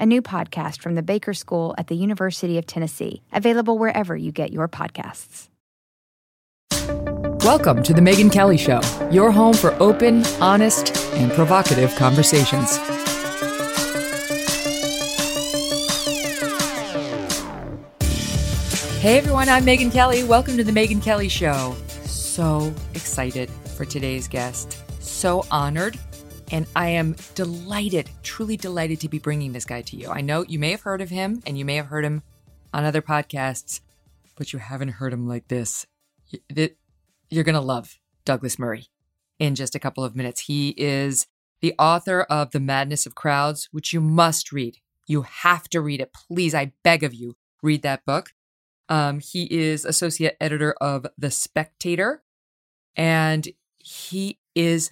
a new podcast from the Baker School at the University of Tennessee, available wherever you get your podcasts. Welcome to The Megyn Kelly Show, your home for open, honest, and provocative conversations. Hey everyone, I'm Megyn Kelly. Welcome to The Megyn Kelly Show. So excited for today's guest. So honored and I am delighted, truly delighted to be bringing this guy to you. I know you may have heard of him and you may have heard him on other podcasts, but you haven't heard him like this. You're going to love Douglas Murray in just a couple of minutes. He is the author of The Madness of Crowds, which you must read. You have to read it. Please, I beg of you, read that book. Um, he is associate editor of The Spectator, and he is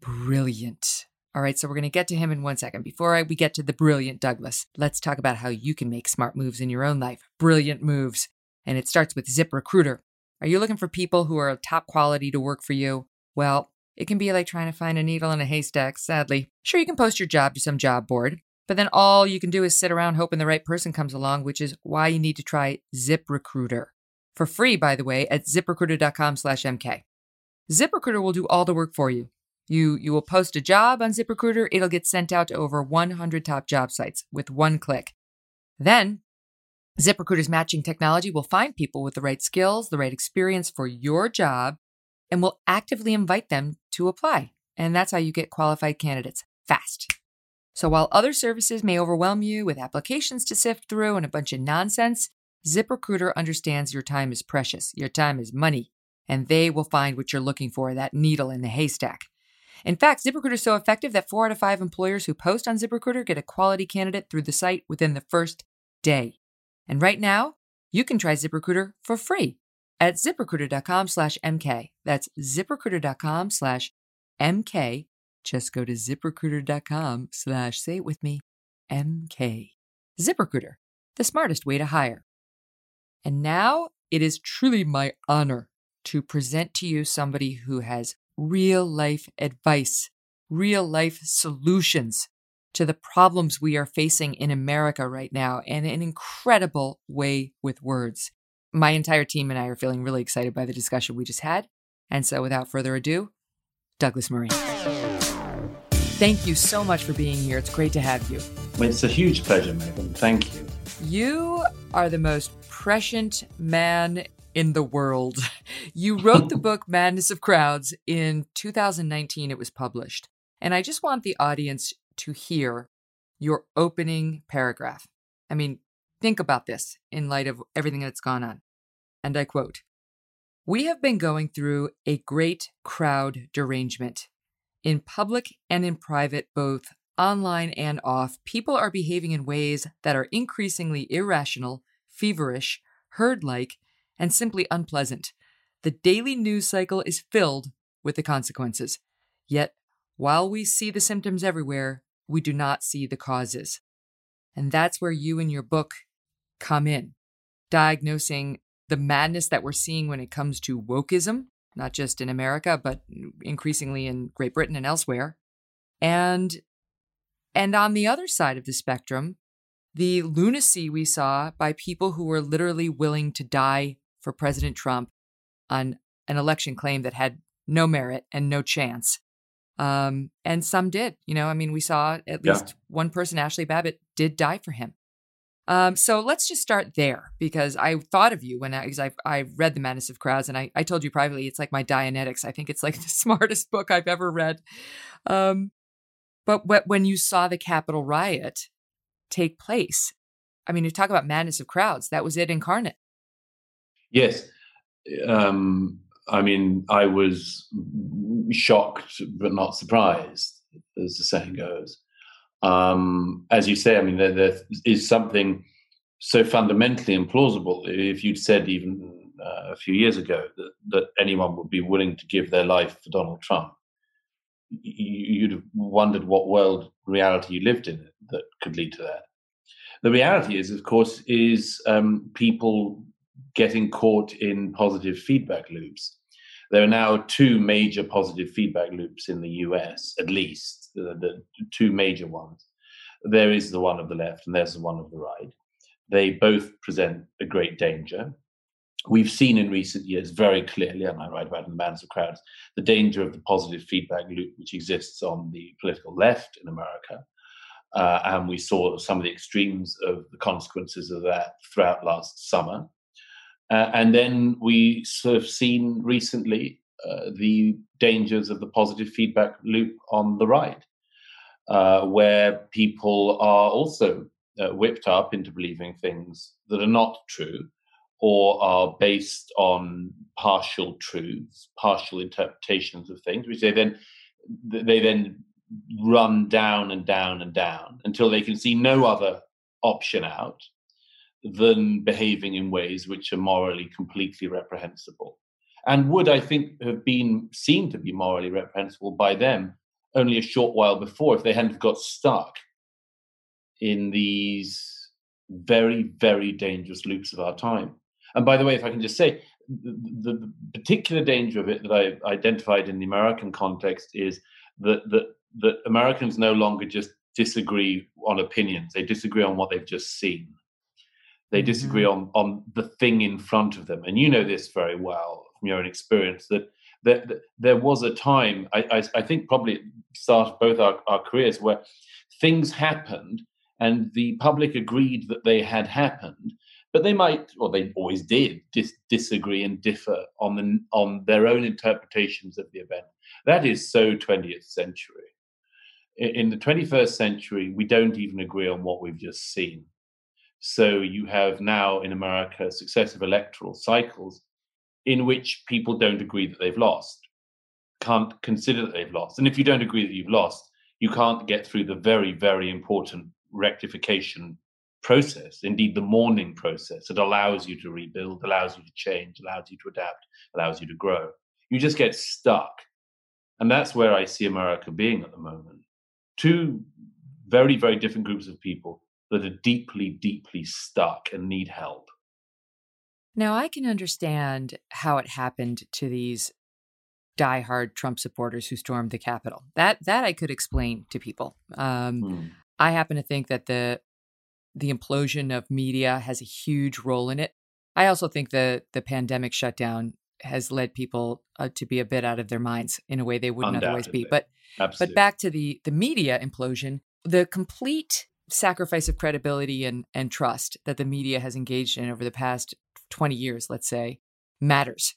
brilliant. All right, so we're going to get to him in one second. Before we get to the brilliant Douglas, let's talk about how you can make smart moves in your own life. Brilliant moves. And it starts with ZipRecruiter. Are you looking for people who are top quality to work for you? Well, it can be like trying to find a needle in a haystack, sadly. Sure, you can post your job to some job board, but then all you can do is sit around hoping the right person comes along, which is why you need to try ZipRecruiter. For free, by the way, at ziprecruiter.com slash MK. ZipRecruiter will do all the work for you. You you will post a job on ZipRecruiter, it'll get sent out to over 100 top job sites with one click. Then, ZipRecruiter's matching technology will find people with the right skills, the right experience for your job, and will actively invite them to apply. And that's how you get qualified candidates fast. So while other services may overwhelm you with applications to sift through and a bunch of nonsense, ZipRecruiter understands your time is precious, your time is money, and they will find what you're looking for that needle in the haystack. In fact, ZipRecruiter is so effective that four out of five employers who post on ZipRecruiter get a quality candidate through the site within the first day. And right now, you can try ZipRecruiter for free at ziprecruiter.com slash MK. That's ziprecruiter.com slash MK. Just go to ziprecruiter.com slash, say it with me, MK. ZipRecruiter, the smartest way to hire. And now it is truly my honor to present to you somebody who has real life advice, real life solutions to the problems we are facing in America right now in an incredible way with words. My entire team and I are feeling really excited by the discussion we just had. And so, without further ado, Douglas Murray. Thank you so much for being here. It's great to have you. It's a huge pleasure, Megyn. Thank you. You are the most prescient man in the world. You wrote the book Madness of Crowds in 2019, it was published. And I just want the audience to hear your opening paragraph. I mean, think about this in light of everything that's gone on. And I quote We have been going through a great crowd derangement. In public and in private, both online and off, people are behaving in ways that are increasingly irrational, feverish, herd like, and simply unpleasant. The daily news cycle is filled with the consequences. Yet, while we see the symptoms everywhere, we do not see the causes. And that's where you and your book come in, diagnosing the madness that we're seeing when it comes to wokeism, not just in America, but increasingly in Great Britain and elsewhere. And and on the other side of the spectrum, the lunacy we saw by people who were literally willing to die for President Trump on an election claim that had no merit and no chance. Um, and some did. You know, I mean, we saw at least yeah. one person, Ashley Babbitt, did die for him. Um, so let's just start there because I thought of you when I, because I, I read The Madness of Crowds and I, I told you privately it's like my Dianetics. I think it's like the smartest book I've ever read. Um, but when you saw the Capitol riot take place, I mean, you talk about madness of crowds. That was it incarnate. Yes. Um, I mean, I was shocked but not surprised, as the saying goes um, as you say, I mean, there, there is something so fundamentally implausible. If you'd said even uh, a few years ago that, that anyone would be willing to give their life for Donald Trump, you'd have wondered what world reality you lived in that could lead to that. The reality is, of course, is um, people getting caught in positive feedback loops. There are now two major positive feedback loops in the US, at least, the, the two major ones. There is the one of the left and there's the one of the right. They both present a great danger. We've seen in recent years very clearly, and I write about in the Madness of Crowds, the danger of the positive feedback loop which exists on the political left in America. Uh, and we saw some of the extremes of the consequences of that throughout last summer. Uh, and then we sort of seen recently uh, the dangers of the positive feedback loop on the right, uh, where people are also uh, whipped up into believing things that are not true or are based on partial truths, partial interpretations of things, which they then they then run down and down and down until they can see no other option out than behaving in ways which are morally completely reprehensible. And would, I think, have been seen to be morally reprehensible by them only a short while before if they hadn't got stuck in these very, very dangerous loops of our time. And by the way, if I can just say, the, the, particular danger of it that I identified in the American context is that, that that Americans no longer just disagree on opinions; they disagree on what they've just seen. They disagree mm-hmm. on on the thing in front of them, and you know this very well from your own experience that that, that there was a time I, I, I think probably started both our, our careers where things happened and the public agreed that they had happened, but they might, or they always did, dis- disagree and differ on the on their own interpretations of the event. That is so 20th century. In, in the 21st century, we don't even agree on what we've just seen. So you have now in America successive electoral cycles in which people don't agree that they've lost, can't consider that they've lost. And if you don't agree that you've lost, you can't get through the very, very important rectification process, indeed the mourning process that allows you to rebuild, allows you to change, allows you to adapt, allows you to grow. You just get stuck. And that's where I see America being at the moment. Two very, very different groups of people that are deeply, deeply stuck and need help. Now, I can understand how it happened to these diehard Trump supporters who stormed the Capitol. That that I could explain to people. Um, hmm. I happen to think that the the implosion of media has a huge role in it. I also think the the pandemic shutdown has led people uh, to be a bit out of their minds in a way they wouldn't otherwise be. But Absolutely. but back to the the media implosion, the complete sacrifice of credibility and, and trust that the media has engaged in over the past 20 years, let's say, matters.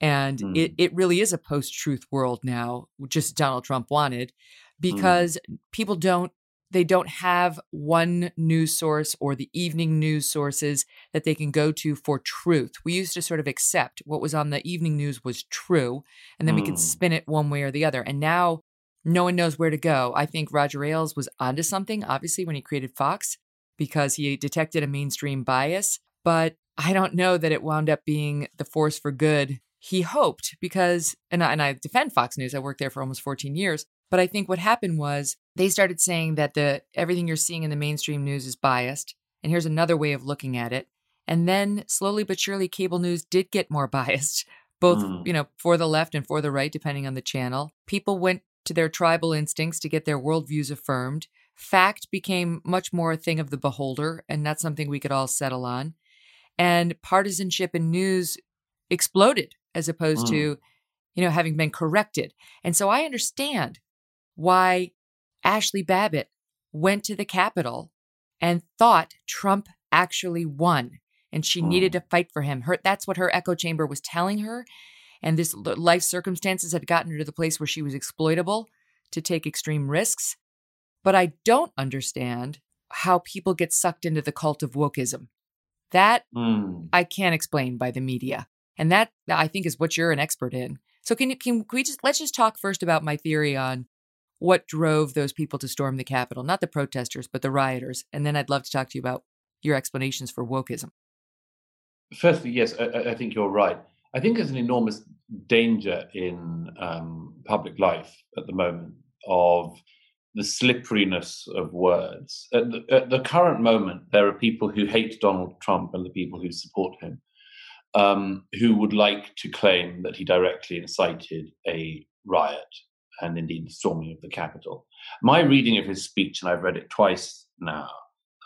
And mm. it, it really is a post truth world now, just Donald Trump wanted, mm. because mm. people don't they don't have one news source or the evening news sources that they can go to for truth. We used to sort of accept what was on the evening news was true, and then mm. we could spin it one way or the other. And now no one knows where to go. I think Roger Ailes was onto something, obviously, when he created Fox, because he detected a mainstream bias. But I don't know that it wound up being the force for good he hoped, because, and I, and I defend Fox News, I worked there for almost 14 years. But I think what happened was they started saying that the everything you're seeing in the mainstream news is biased. And here's another way of looking at it. And then slowly but surely, cable news did get more biased, both, mm. you know, for the left and for the right, depending on the channel. People went to their tribal instincts to get their worldviews affirmed. Fact became much more a thing of the beholder, and that's something we could all settle on. And partisanship in news exploded as opposed mm. to, you know, having been corrected. And so I understand why Ashley Babbitt went to the Capitol and thought Trump actually won and she needed to fight for him. Her that's what her echo chamber was telling her. And this life circumstances had gotten her to the place where she was exploitable to take extreme risks. But I don't understand how people get sucked into the cult of wokeism. That Mm. I can't explain by the media. And that I think is what you're an expert in. So can, can, can we just let's just talk first about my theory on what drove those people to storm the Capitol, not the protesters, but the rioters. And then I'd love to talk to you about your explanations for wokeism. Firstly, yes, I- I think you're right. I think there's an enormous danger in um, public life at the moment of the slipperiness of words. At the, at the current moment, there are people who hate Donald Trump and the people who support him um, who would like to claim that he directly incited a riot and indeed the storming of the Capitol. My reading of his speech, and I've read it twice now,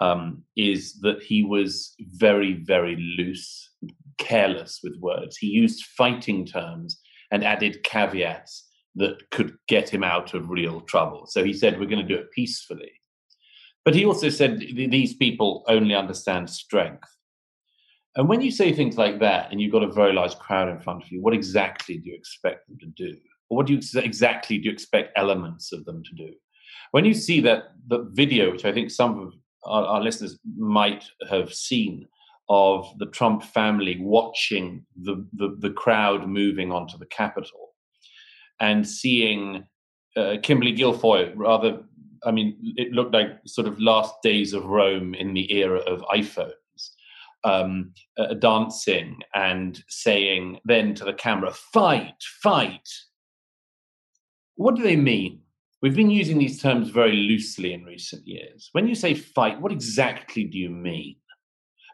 um, is that he was very, very loose, careless with words. He used fighting terms and added caveats that could get him out of real trouble. So he said, We're going to do it peacefully. But he also said, These people only understand strength. And when you say things like that and you've got a very large crowd in front of you, what exactly do you expect them to do? Or what do you ex- exactly do you expect elements of them to do? When you see that the video, which I think some of our, our listeners might have seen, of the Trump family watching the, the, the crowd moving onto the Capitol and seeing uh, Kimberly Guilfoyle, rather, I mean, it looked like sort of last days of Rome in the era of iPhones, um, uh, dancing and saying then to the camera, fight, fight. What do they mean? We've been using these terms very loosely in recent years. When you say fight, what exactly do you mean?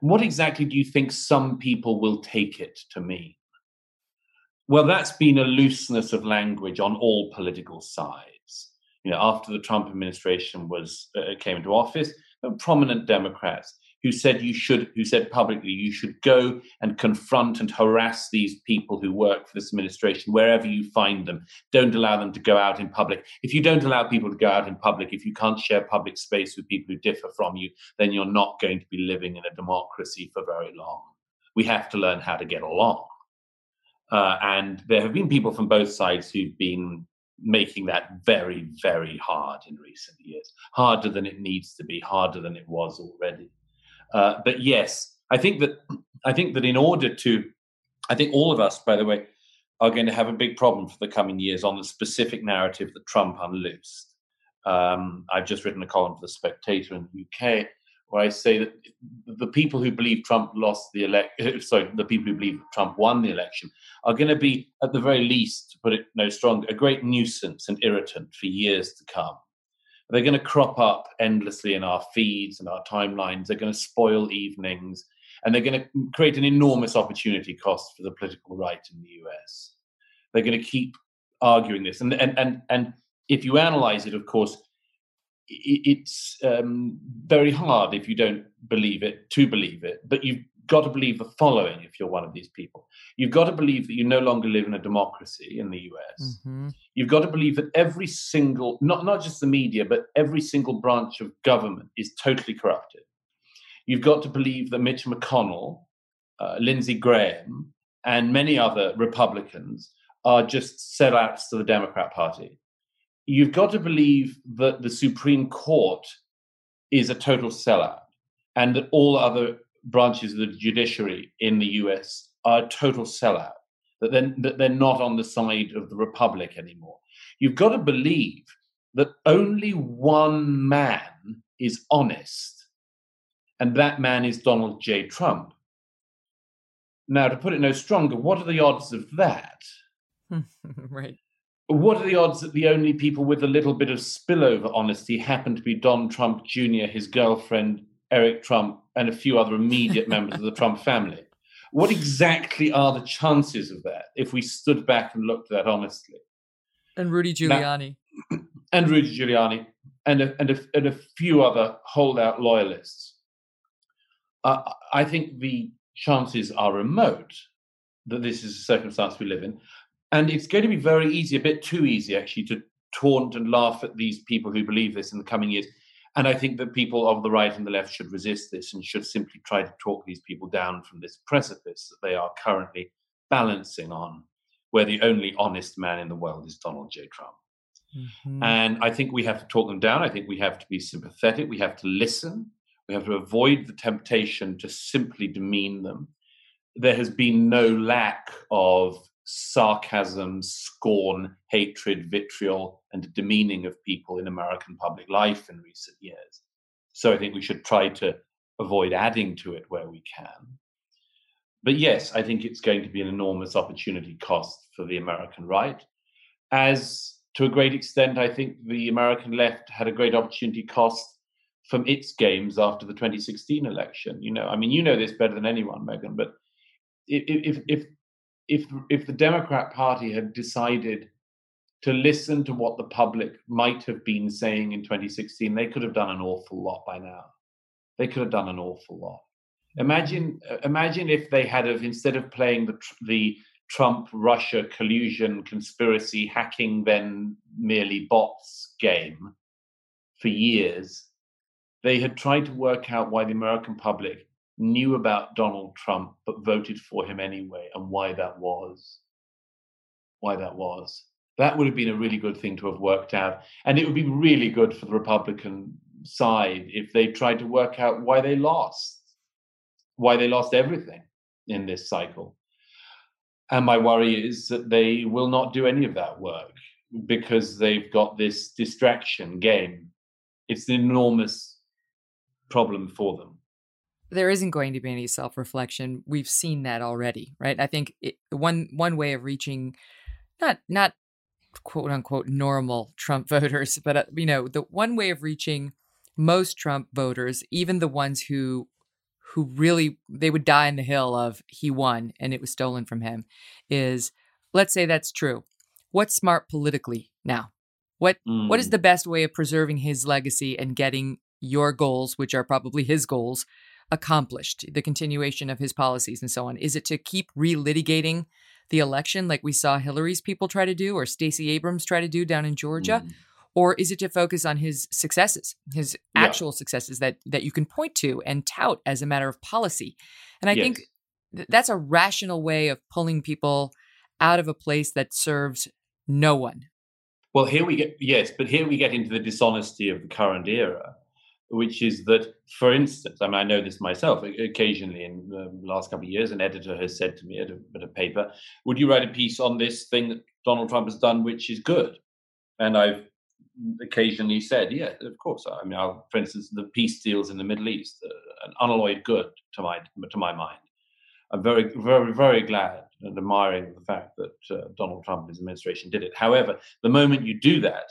What exactly do you think some people will take it to mean? Well, that's been a looseness of language on all political sides. You know, after the Trump administration was uh, came into office, prominent Democrats who said you should, who said publicly, you should go and confront and harass these people who work for this administration wherever you find them. Don't allow them to go out in public. If you don't allow people to go out in public, if you can't share public space with people who differ from you, then you're not going to be living in a democracy for very long. We have to learn how to get along. Uh, and there have been people from both sides who've been making that very, very hard in recent years, harder than it needs to be, harder than it was already. Uh, but yes, I think that I think that in order to, I think all of us, by the way, are going to have a big problem for the coming years on the specific narrative that Trump unloosed. Um, I've just written a column for the Spectator in the UK where I say that the people who believe Trump lost the election, sorry, the people who believe Trump won the election, are going to be, at the very least, to put it no stronger, a great nuisance and irritant for years to come. They're going to crop up endlessly in our feeds and our timelines. They're going to spoil evenings, and they're going to create an enormous opportunity cost for the political right in the US. They're going to keep arguing this, and and and and if you analyze it, of course, it's um, very hard if you don't believe it to believe it. But you've got to believe the following if you're one of these people. You've got to believe that you no longer live in a democracy in the US. Mm-hmm. You've got to believe that every single, not, not just the media, but every single branch of government is totally corrupted. You've got to believe that Mitch McConnell, uh, Lindsey Graham, and many other Republicans are just sellouts to the Democrat Party. You've got to believe that the Supreme Court is a total sellout and that all other branches of the judiciary in the US are a total sellout, that they're, that they're not on the side of the Republic anymore. You've got to believe that only one man is honest, and that man is Donald J. Trump. Now, to put it no stronger, what are the odds of that? right. What are the odds that the only people with a little bit of spillover honesty happen to be Don Trump Jr., his girlfriend, Eric Trump, and a few other immediate members of the Trump family? What exactly are the chances of that if we stood back and looked at that honestly? And Rudy Giuliani. Now, and Rudy Giuliani, and a, and, a, and a few other holdout loyalists. Uh, I think the chances are remote that this is a circumstance we live in. And it's going to be very easy, a bit too easy actually, to taunt and laugh at these people who believe this in the coming years. And I think that people of the right and the left should resist this and should simply try to talk these people down from this precipice that they are currently balancing on, where the only honest man in the world is Donald J. Trump. Mm-hmm. And I think we have to talk them down. I think we have to be sympathetic. We have to listen. We have to avoid the temptation to simply demean them. There has been no lack of sarcasm, scorn, hatred, vitriol, and demeaning of people in American public life in recent years. So I think we should try to avoid adding to it where we can. But yes, I think it's going to be an enormous opportunity cost for the American right. As to a great extent, I think the American left had a great opportunity cost from its games after the 2016 election. You know, I mean, you know this better than anyone, Megyn, but if if if if if the Democrat Party had decided to listen to what the public might have been saying in 2016, they could have done an awful lot by now. They could have done an awful lot. Imagine, imagine if they had of instead of playing the the Trump Russia collusion conspiracy hacking then merely bots game for years, they had tried to work out why the American public knew about Donald Trump but voted for him anyway and why that was. Why that was. That would have been a really good thing to have worked out. And it would be really good for the Republican side if they tried to work out why they lost, why they lost everything in this cycle. And my worry is that they will not do any of that work because they've got this distraction game. It's an enormous problem for them there isn't going to be any self-reflection. We've seen that already, right? I think it, one one way of reaching not not quote unquote normal Trump voters, but uh, you know, the one way of reaching most Trump voters, even the ones who who really they would die in the hill of he won and it was stolen from him is let's say that's true. What's smart politically now? What mm. what is mm. the best way of preserving his legacy and getting your goals, which are probably his goals, accomplished, the continuation of his policies and so on? Is it to keep relitigating the election like we saw Hillary's people try to do or Stacey Abrams try to do down in Georgia? Mm. Or is it to focus on his successes, his actual successes that that you can point to and tout as a matter of policy? And I yes. think th- that's a rational way of pulling people out of a place that serves no one. Well, here we get yes, but here we get into the dishonesty of the current era which is that, for instance, I mean, I know this myself. Occasionally, in the last couple of years, an editor has said to me at a, at a paper, "Would you write a piece on this thing that Donald Trump has done, which is good?" And I've occasionally said, "Yeah, of course." I mean, I'll, for instance, the peace deals in the Middle East, uh, an unalloyed good to my to my mind. I'm very, very, very glad and admiring the fact that uh, Donald Trump and his administration did it. However, the moment you do that,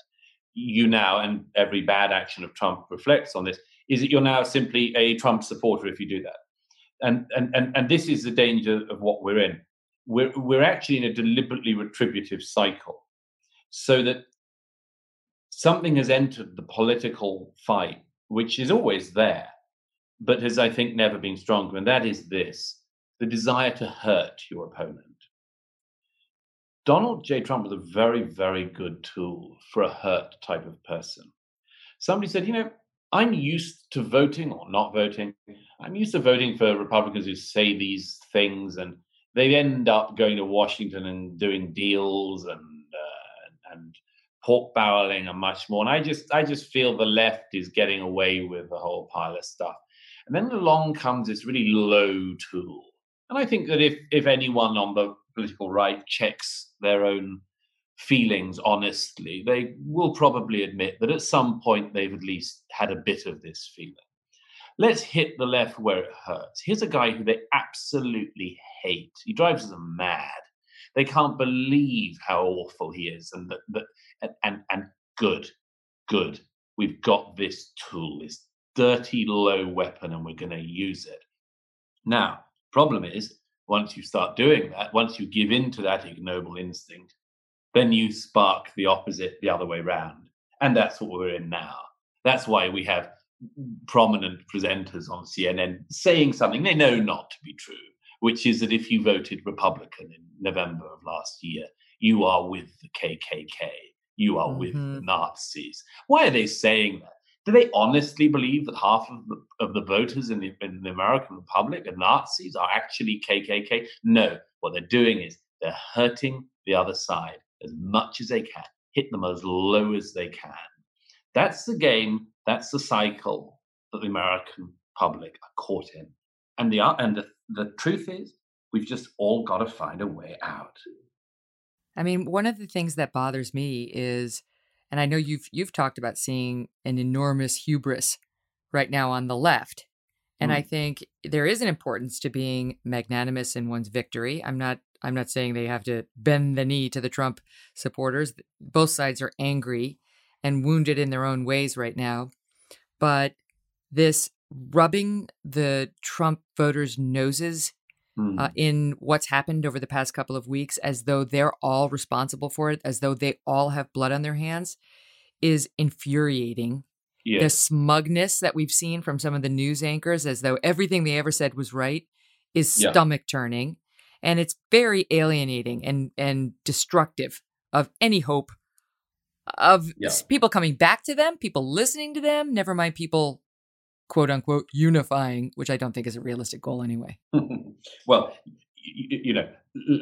you now, and every bad action of Trump reflects on this, is that you're now simply a Trump supporter if you do that. And, and, and, and this is the danger of what we're in. We're, we're actually in a deliberately retributive cycle so that something has entered the political fight, which is always there, but has, I think, never been stronger. And that is this the desire to hurt your opponent. Donald J. Trump was a very, very good tool for a hurt type of person. Somebody said, you know, I'm used to voting or not voting. I'm used to voting for Republicans who say these things and they end up going to Washington and doing deals and uh, and pork barreling and much more. And I just I just feel the left is getting away with a whole pile of stuff. And then along comes this really low tool. And I think that if if anyone on the political right checks their own feelings honestly, they will probably admit that at some point they've at least had a bit of this feeling. Let's hit the left where it hurts. Here's a guy who they absolutely hate. He drives them mad. They can't believe how awful he is, and that, that and, and and good, good. We've got this tool, this dirty low weapon, and we're going to use it. Now, problem is once you start doing that, once you give in to that ignoble instinct, then you spark the opposite the other way round. And that's what we're in now. That's why we have prominent presenters on CNN saying something they know not to be true, which is that if you voted Republican in November of last year, you are with the KKK, you are mm-hmm. with the Nazis. Why are they saying that? Do they honestly believe that half of the, of the voters in the, in the American Republic are Nazis, are actually KKK? No. What they're doing is they're hurting the other side as much as they can, hit them as low as they can. That's the game, that's the cycle that the American public are caught in. And the, and the, the truth is, we've just all got to find a way out. I mean, one of the things that bothers me is, and I know you've you've talked about seeing an enormous hubris right now on the left. And mm. I think there is an importance to being magnanimous in one's victory. I'm not I'm not saying they have to bend the knee to the Trump supporters. Both sides are angry and wounded in their own ways right now. But this rubbing the Trump voters' noses mm. uh, in what's happened over the past couple of weeks as though they're all responsible for it, as though they all have blood on their hands, is infuriating. Yeah. The smugness that we've seen from some of the news anchors, as though everything they ever said was right, is yeah. stomach turning. And it's very alienating and, and destructive of any hope of yeah. people coming back to them, people listening to them, never mind people quote unquote unifying, which I don't think is a realistic goal anyway. well, you, you know,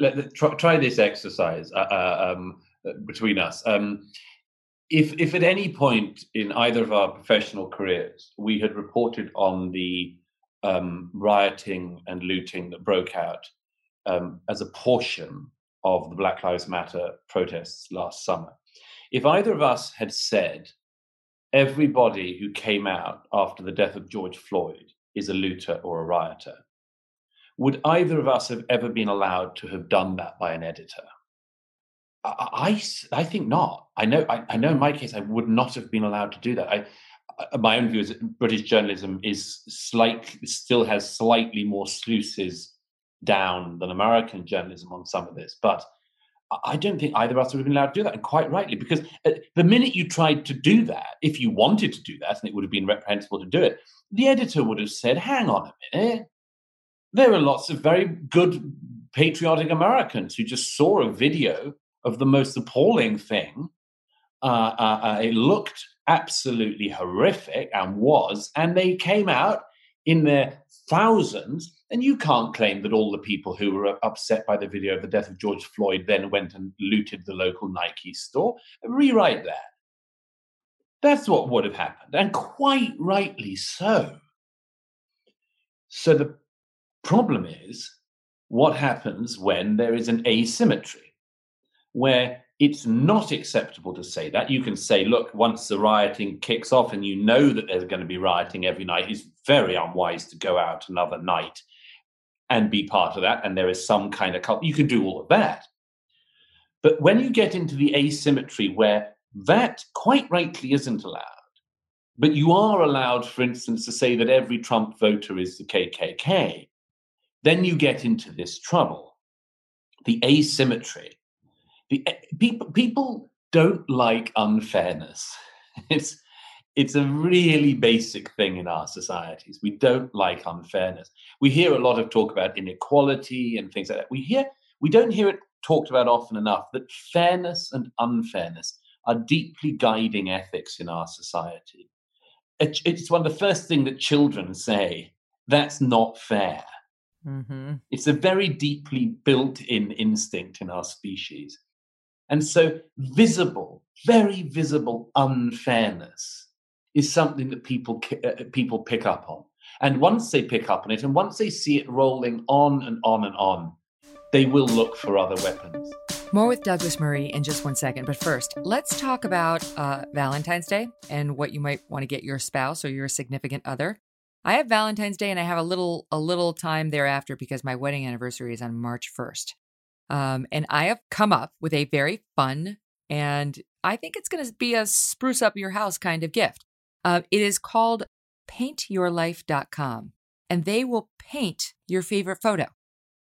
let, try, try, this exercise uh, uh, um, between us. Um, if, if at any point in either of our professional careers we had reported on the um, rioting and looting that broke out um, as a portion of the Black Lives Matter protests last summer, if either of us had said everybody who came out after the death of George Floyd is a looter or a rioter. Would either of us have ever been allowed to have done that by an editor? I, I, I think not. I know. I, I, know. In my case, I would not have been allowed to do that. I, my own view is that British journalism is slightly still has slightly more sluices down than American journalism on some of this, but I don't think either of us would have been allowed to do that, and quite rightly, because uh, the minute you tried to do that, if you wanted to do that, and it would have been reprehensible to do it, the editor would have said, "Hang on a minute, there are lots of very good patriotic Americans who just saw a video of the most appalling thing. Uh, uh, uh it looked absolutely horrific and was, and they came out in their thousands and you can't claim that all the people who were upset by the video of the death of George Floyd then went and looted the local Nike store. Rewrite that. That's what would have happened, and quite rightly so. So the problem is what happens when there is an asymmetry, where it's not acceptable to say that. You can say, look, once the rioting kicks off and you know that there's going to be rioting every night, it's very unwise to go out another night and be part of that. And there is some kind of cult. You can do all of that. But when you get into the asymmetry where that quite rightly isn't allowed, but you are allowed, for instance, to say that every Trump voter is the KKK, then you get into this trouble. The asymmetry. The, eh, people, people don't like unfairness. It's it's a really basic thing in our societies. We don't like unfairness. We hear a lot of talk about inequality and things like that. We hear we don't hear it talked about often enough that fairness and unfairness are deeply guiding ethics in our society. It's one of the first things that children say. That's not fair. Mm-hmm. It's a very deeply built-in instinct in our species. And so visible, very visible unfairness is something that people uh, people pick up on. And once they pick up on it, and once they see it rolling on and on and on, they will look for other weapons. More with Douglas Murray in just one second. But first, let's talk about uh, Valentine's Day and what you might want to get your spouse or your significant other. I have Valentine's Day, and I have a little a little time thereafter because my wedding anniversary is on March first. Um, and I have come up with a very fun and I think it's going to be a spruce up your house kind of gift. Uh, it is called paintyourlife.com, and they will paint your favorite photo.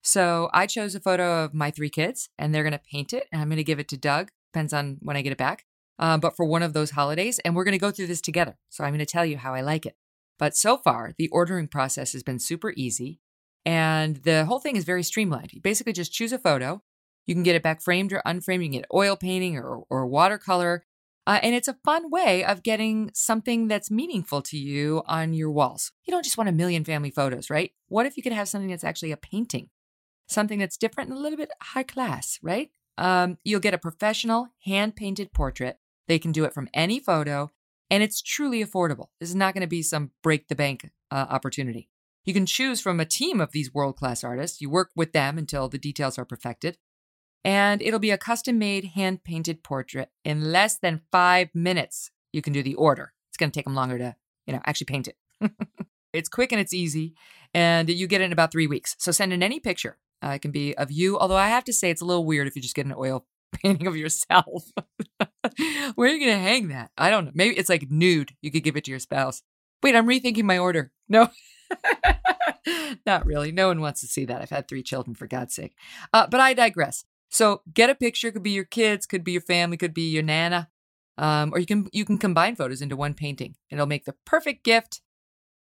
So I chose a photo of my three kids, and they're going to paint it, and I'm going to give it to Doug. Depends on when I get it back. Uh, but for one of those holidays, and we're going to go through this together. So I'm going to tell you how I like it. But so far, the ordering process has been super easy, and the whole thing is very streamlined. You basically just choose a photo. You can get it back framed or unframed. You can get oil painting or, or watercolor. Uh, and it's a fun way of getting something that's meaningful to you on your walls. You don't just want a million family photos, right? What if you could have something that's actually a painting? Something that's different and a little bit high class, right? Um, you'll get a professional hand painted portrait. They can do it from any photo, and it's truly affordable. This is not going to be some break the bank uh, opportunity. You can choose from a team of these world class artists. You work with them until the details are perfected and it'll be a custom made hand painted portrait in less than five minutes. You can do the order. It's going to take them longer to, you know, actually paint it. it's quick and it's easy, and you get it in about three weeks. So send in any picture. Uh, it can be of you, although I have to say it's a little weird if you just get an oil painting of yourself. Where are you going to hang that? I don't know. Maybe it's like nude. You could give it to your spouse. Wait, I'm rethinking my order. No. Not really. No one wants to see that. I've had three children, for God's sake. Uh, but I digress. So get a picture. Could be your kids, could be your family, could be your nana, um, or you can you can combine photos into one painting. It'll make the perfect gift.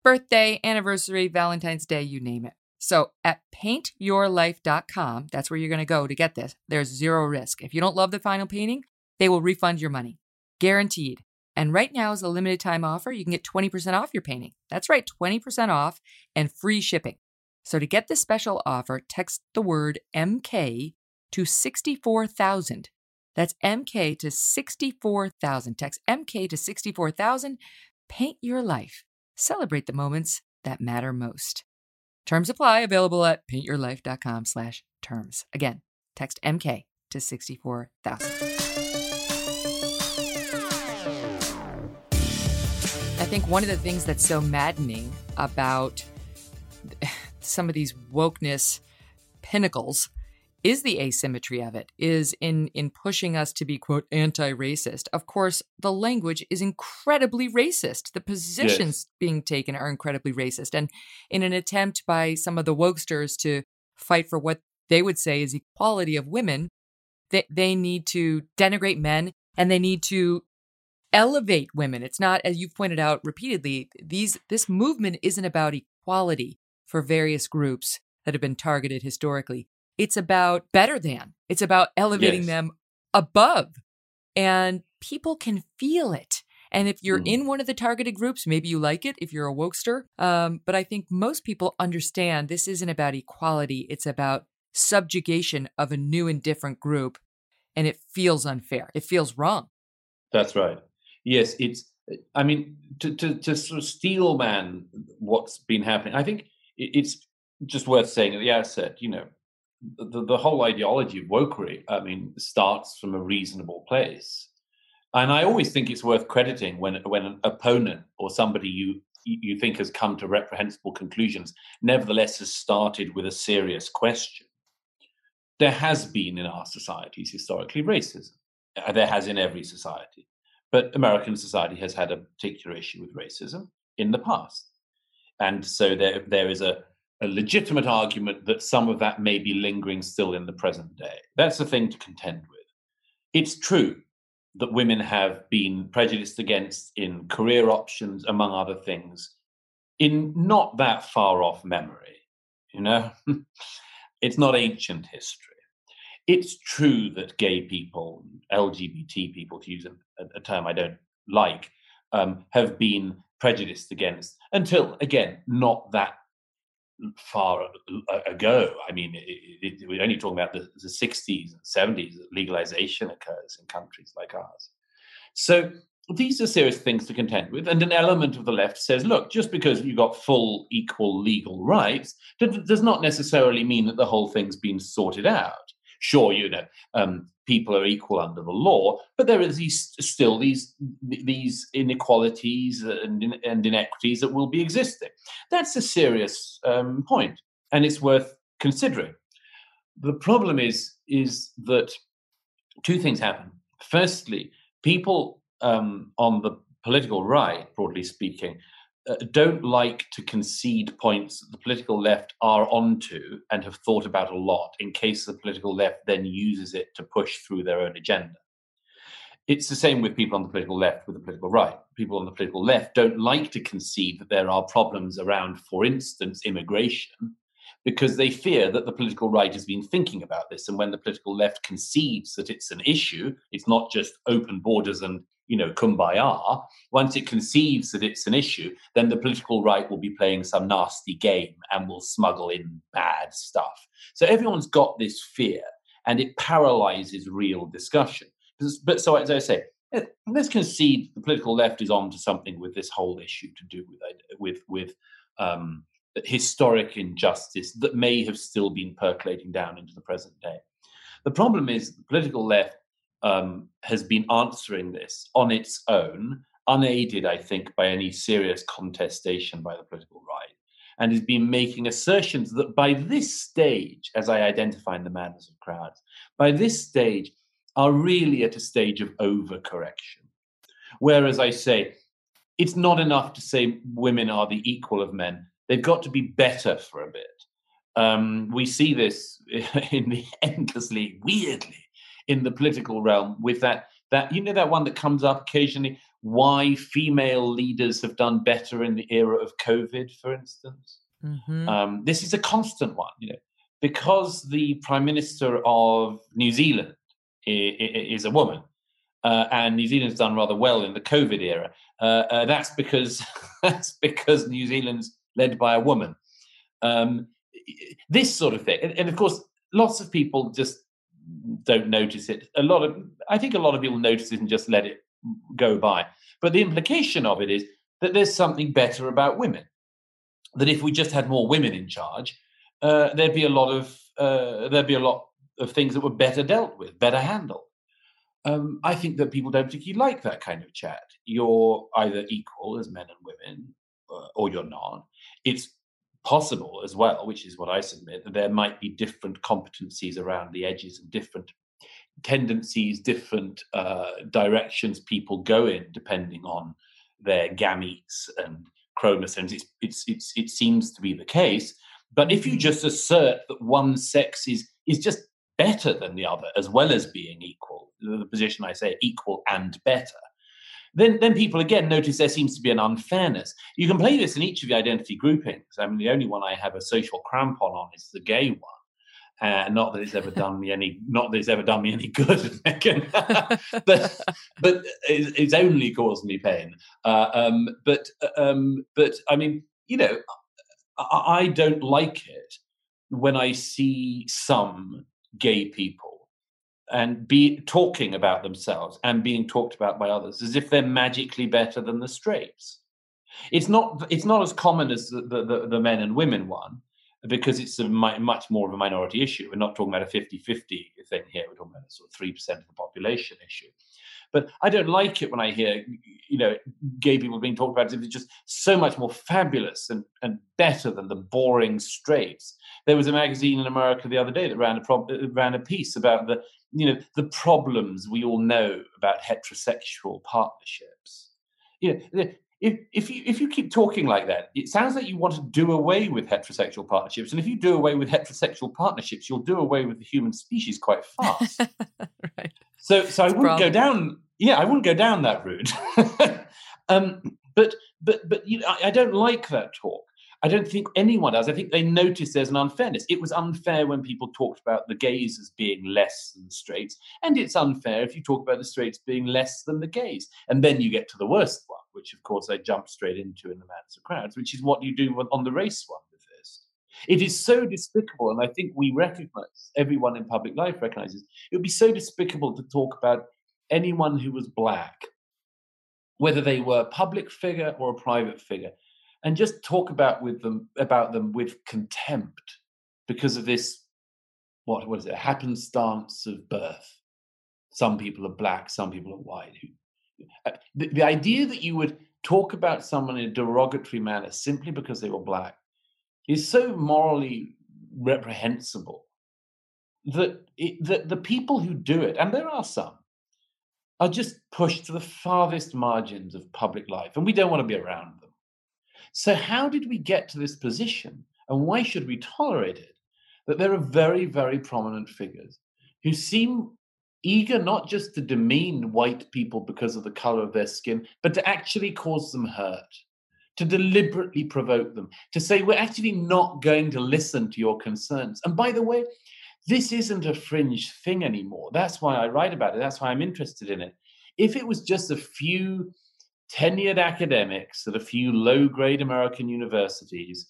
Birthday, anniversary, Valentine's Day, you name it. So at paintyourlife.com, that's where you're going to go to get this. There's zero risk. If you don't love the final painting, they will refund your money, guaranteed. And right now is a limited time offer. You can get 20% off your painting. That's right, 20% off and free shipping. So to get this special offer, text the word MK to 64,000. That's MK to 64,000. Text MK to 64,000. Paint your life. Celebrate the moments that matter most. Terms apply. Available at paintyourlife.com slash terms. Again, text MK to 64,000. I think one of the things that's so maddening about some of these wokeness pinnacles is the asymmetry of it is in in pushing us to be quote anti-racist. Of course the language is incredibly racist. The positions yes. being taken are incredibly racist. And in an attempt by some of the wokesters to fight for what they would say is equality of women they, they need to denigrate men and they need to elevate women. It's not as you've pointed out repeatedly these this movement isn't about equality for various groups that have been targeted historically it's about better than, it's about elevating yes. them above. And people can feel it. And if you're mm. in one of the targeted groups, maybe you like it if you're a wokester. Um, but I think most people understand this isn't about equality, it's about subjugation of a new and different group. And it feels unfair, it feels wrong. That's right. Yes, it's, I mean, to, to, to sort of steel man what's been happening, I think it's just worth saying at the outset, you know, the, the whole ideology of wokery, I mean, starts from a reasonable place. And I always think it's worth crediting when when an opponent or somebody you you think has come to reprehensible conclusions, nevertheless has started with a serious question. There has been in our societies historically racism. Uh, there has in every society. But American society has had a particular issue with racism in the past. And so there, there is a, a legitimate argument that some of that may be lingering still in the present day. That's the thing to contend with. It's true that women have been prejudiced against in career options, among other things, in not that far off memory. You know, it's not ancient history. It's true that gay people, LGBT people, to use a, a term I don't like, um, have been prejudiced against until, again, not that far ago. I mean, it, it, we're only talking about the, the 60s and 70s that legalization occurs in countries like ours. So these are serious things to contend with. And an element of the left says, look, just because you got full, equal legal rights does not necessarily mean that the whole thing's been sorted out. Sure, you know, um, people are equal under the law, but there are these still these these inequalities and, and inequities that will be existing. That's a serious um, point, and it's worth considering. The problem is is that two things happen. Firstly, people um, on the political right, broadly speaking, uh, don't like to concede points that the political left are onto and have thought about a lot in case the political left then uses it to push through their own agenda. It's the same with people on the political left with the political right. People on the political left don't like to concede that there are problems around, for instance, immigration, because they fear that the political right has been thinking about this. And when the political left conceives that it's an issue, it's not just open borders and you know kumbaya. Once it conceives that it's an issue, then the political right will be playing some nasty game and will smuggle in bad stuff. So everyone's got this fear, and it paralyzes real discussion. But so as I say, eh, let's concede the political left is on to something with this whole issue to do with with with um, historic injustice that may have still been percolating down into the present day. The problem is the political left um, has been answering this on its own, unaided, I think, by any serious contestation by the political right, and has been making assertions that by this stage, as I identify in the madness of crowds, by this stage are really at a stage of overcorrection. Whereas I say, it's not enough to say women are the equal of men. They've got to be better for a bit. Um, we see this in the endlessly, weirdly, in the political realm with that that you know that one that comes up occasionally. Why female leaders have done better in the era of COVID, for instance. Mm-hmm. Um, this is a constant one, you know, because the prime minister of New Zealand is, is a woman. Uh, and New Zealand's done rather well in the COVID era. Uh, uh, that's because that's because New Zealand's led by a woman. Um, this sort of thing, and, and, of course, lots of people just don't notice it. A lot of, I think, a lot of people notice it and just let it go by. But the implication of it is that there's something better about women. That if we just had more women in charge, uh, there'd be a lot of uh, there'd be a lot of things that were better dealt with, better handled. Um, I think that people don't particularly like that kind of chat. You're either equal as men and women, or you're not. It's possible as well, which is what I submit, that there might be different competencies around the edges and different tendencies, different uh, directions people go in depending on their gametes and chromosomes. It's, it's, it's, it seems to be the case. But if you mm-hmm. just assert that one sex is, is just better than the other, as well as being equal, the position I say equal and better, then, then people again notice there seems to be an unfairness. You can play this in each of the identity groupings. I mean, the only one I have a social crampon on is the gay one. Uh, not that it's ever done me any, not that it's ever done me any good, but but it's, it's, only caused me pain. Uh, um, but um, but I mean, you know, I, I don't like it when I see some gay people and be talking about themselves and being talked about by others as if they're magically better than the straights. It's not. It's not as common as the the, the men and women one because it's a much more of a minority issue. We're not talking about a 50-50 thing here. We're talking about a sort of three percent of the population issue. But I don't like it when I hear, you know, gay people being talked about as if it's just so much more fabulous and, and better than the boring straights. There was a magazine in America the other day that ran a pro- uh, ran a piece about the you know the problems we all know about heterosexual partnerships. You know if, if you if you keep talking like that it sounds like you want to do away with heterosexual partnerships and if you do away with heterosexual partnerships you'll do away with the human species quite fast. Right so so i wouldn't go down yeah i wouldn't go down that route. Um, but but but you know, I, I don't like that talk I don't think anyone does. I think they notice there's an unfairness. It was unfair when people talked about the gays as being less than the straights, and it's unfair if you talk about the straights being less than the gays. And then you get to the worst one, which of course I jump straight into in the Madness of Crowds, which is what you do on the race one with this. It is so despicable, and I think we recognize, everyone in public life recognizes, it would be so despicable to talk about anyone who was black, whether they were a public figure or a private figure and just talk about with them about them with contempt because of this what what is it? Happenstance of birth. Some people are black some people are white. Uh, the, the idea that you would talk about someone in a derogatory manner simply because they were black is so morally reprehensible that it, that the people who do it and there are some are just pushed to the farthest margins of public life. And we don't want to be around them so, how did we get to this position? And why should we tolerate it? That there are very, very prominent figures who seem eager not just to demean white people because of the color of their skin, but to actually cause them hurt, to deliberately provoke them, to say, we're actually not going to listen to your concerns. And by the way, this isn't a fringe thing anymore. That's why I write about it. That's why I'm interested in it. If it was just a few tenured academics at a few low grade American universities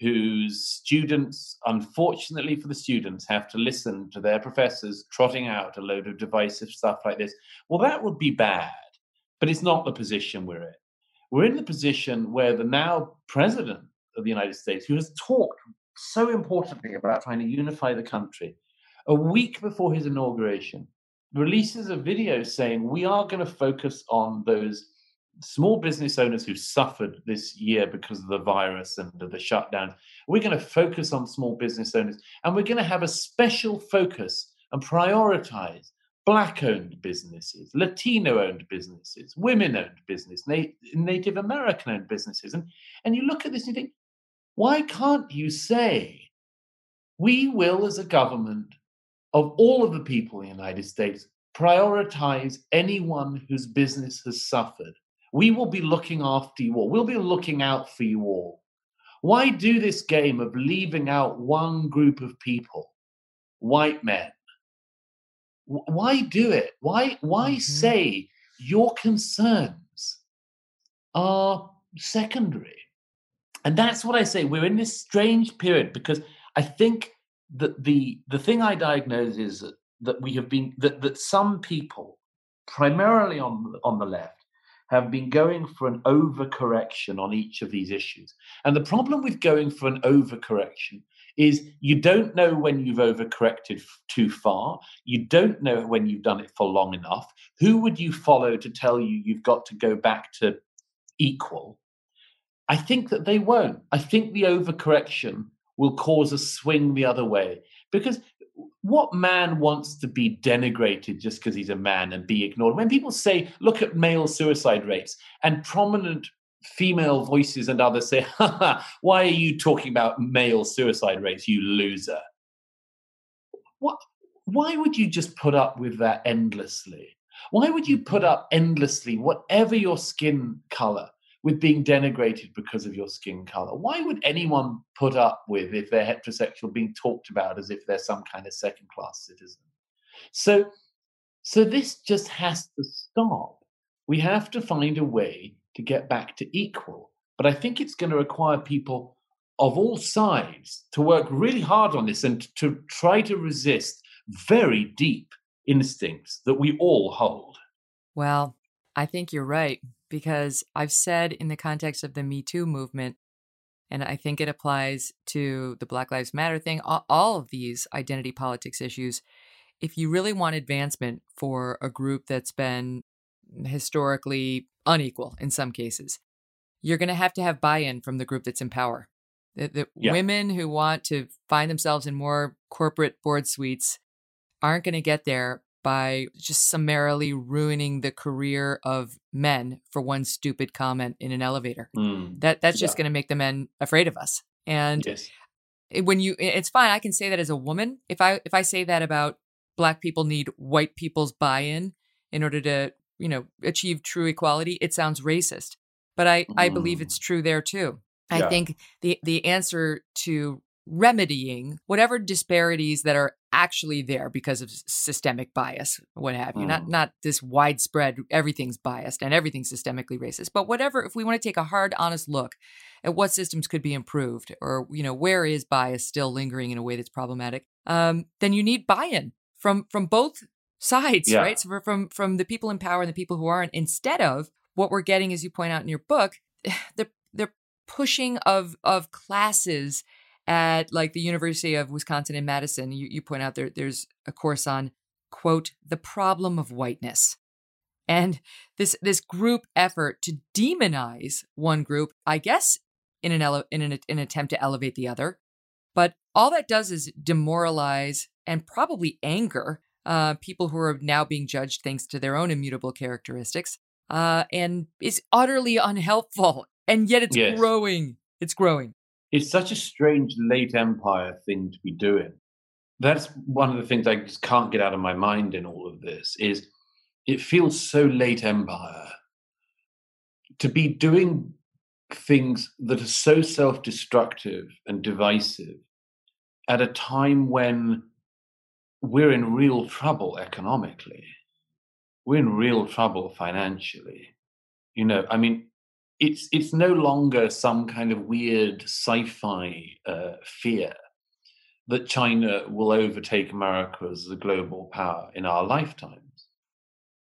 whose students, unfortunately for the students, have to listen to their professors trotting out a load of divisive stuff like this, well, that would be bad. But it's not the position we're in. We're in the position where the now president of the United States, who has talked so importantly about trying to unify the country, a week before his inauguration, releases a video saying we are going to focus on those small business owners who suffered this year because of the virus and the shutdown. We're going to focus on small business owners and we're going to have a special focus and prioritize Black owned businesses, Latino owned businesses, women owned business, Na- Native American owned businesses. And, and you look at this and you think, why can't you say, we will, as a government of all of the people in the United States, prioritize anyone whose business has suffered? We will be looking after you all. We'll be looking out for you all. Why do this game of leaving out one group of people, white men? Why do it? Why why mm-hmm. say your concerns are secondary? And that's what I say. We're in this strange period because I think that the the thing I diagnose is that, that we have been that that some people, primarily on on the left, have been going for an overcorrection on each of these issues. And the problem with going for an overcorrection is you don't know when you've overcorrected too far. You don't know when you've done it for long enough. Who would you follow to tell you you've got to go back to equal? I think that they won't. I think the overcorrection will cause a swing the other way because what man wants to be denigrated just because he's a man and be ignored? When people say, look at male suicide rates, and prominent female voices and others say, why are you talking about male suicide rates, you loser? What, why would you just put up with that endlessly? Why would you put up endlessly, whatever your skin color, with being denigrated because of your skin color. Why would anyone put up with, if they're heterosexual, being talked about as if they're some kind of second class citizen? So, so this just has to stop. We have to find a way to get back to equal. But I think it's going to require people of all sides to work really hard on this and to try to resist very deep instincts that we all hold. Well, I think you're right because I've said in the context of the Me Too movement, and I think it applies to the Black Lives Matter thing, all, of these identity politics issues. If you really want advancement for a group that's been historically unequal in some cases, you're going to have to have buy in from the group that's in power. The, the yeah. women who want to find themselves in more corporate board suites aren't going to get there by just summarily ruining the career of men for one stupid comment in an elevator. Mm. That that's just yeah. going to make the men afraid of us. And yes. when you it's fine I can say that as a woman. If I if I say that about black people need white people's buy-in in order to, you know, achieve true equality, it sounds racist. But I mm. I believe it's mm. true there too. Yeah. I think the the answer to remedying whatever disparities that are actually there because of systemic bias, what have you. Mm. Not not this widespread everything's biased and everything's systemically racist, but whatever. If we want to take a hard, honest look at what systems could be improved, or you know where is bias still lingering in a way that's problematic, um, then you need buy-in from from both sides, yeah. right? So from from the people in power and the people who aren't. Instead of what we're getting, as you point out in your book, the the pushing of of classes at like the University of Wisconsin in Madison, you, you point out there there's a course on quote the problem of whiteness. And this this group effort to demonize one group, I guess, in an ele- in an, an attempt to elevate the other, but all that does is demoralize and probably anger uh, people who are now being judged thanks to their own immutable characteristics, uh, and is utterly unhelpful. And yet it's yes. growing. It's growing it's such a strange late empire thing to be doing. That's one of the things I just can't get out of my mind in all of this is it feels so late empire to be doing things that are so self destructive and divisive at a time when we're in real trouble economically. We're in real trouble financially. You know, I mean, it's it's no longer some kind of weird sci-fi uh, fear that China will overtake America as the global power in our lifetimes.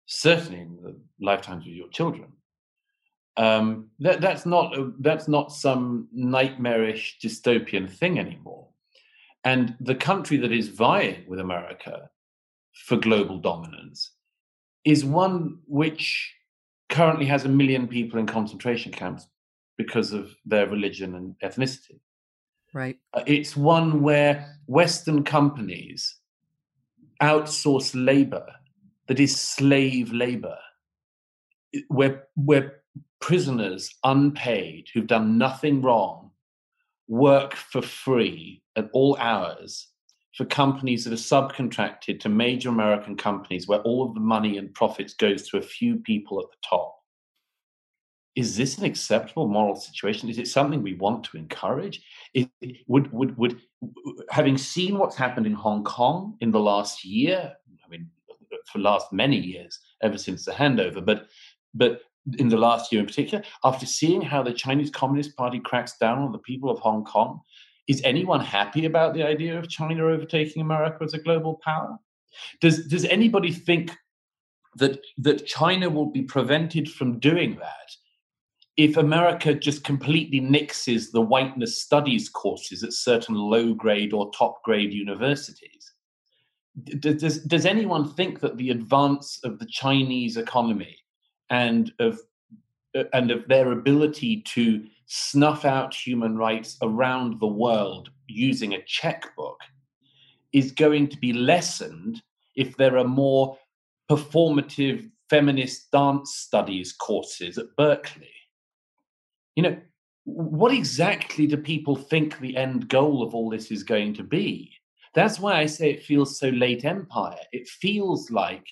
Certainly in the lifetimes of your children. Um, that, that's not a, that's not some nightmarish dystopian thing anymore. And the country that is vying with America for global dominance is one which currently has a million people in concentration camps because of their religion and ethnicity. Right. Uh, it's one where Western companies outsource labor that is slave labor, where, where prisoners, unpaid, who've done nothing wrong, work for free at all hours for companies that are subcontracted to major American companies where all of the money and profits goes to a few people at the top. Is this an acceptable moral situation? Is it something we want to encourage? Would, would, would, having seen what's happened in Hong Kong in the last year, I mean, for last many years, ever since the handover, but but in the last year in particular, after seeing how the Chinese Communist Party cracks down on the people of Hong Kong, is anyone happy about the idea of China overtaking America as a global power? Does does anybody think that that China will be prevented from doing that if America just completely nixes the whiteness studies courses at certain low grade or top grade universities? Does, does anyone think that the advance of the Chinese economy and of Uh, and of their ability to snuff out human rights around the world using a checkbook is going to be lessened if there are more performative feminist dance studies courses at Berkeley. You know, what exactly do people think the end goal of all this is going to be? That's why I say it feels so late empire. It feels like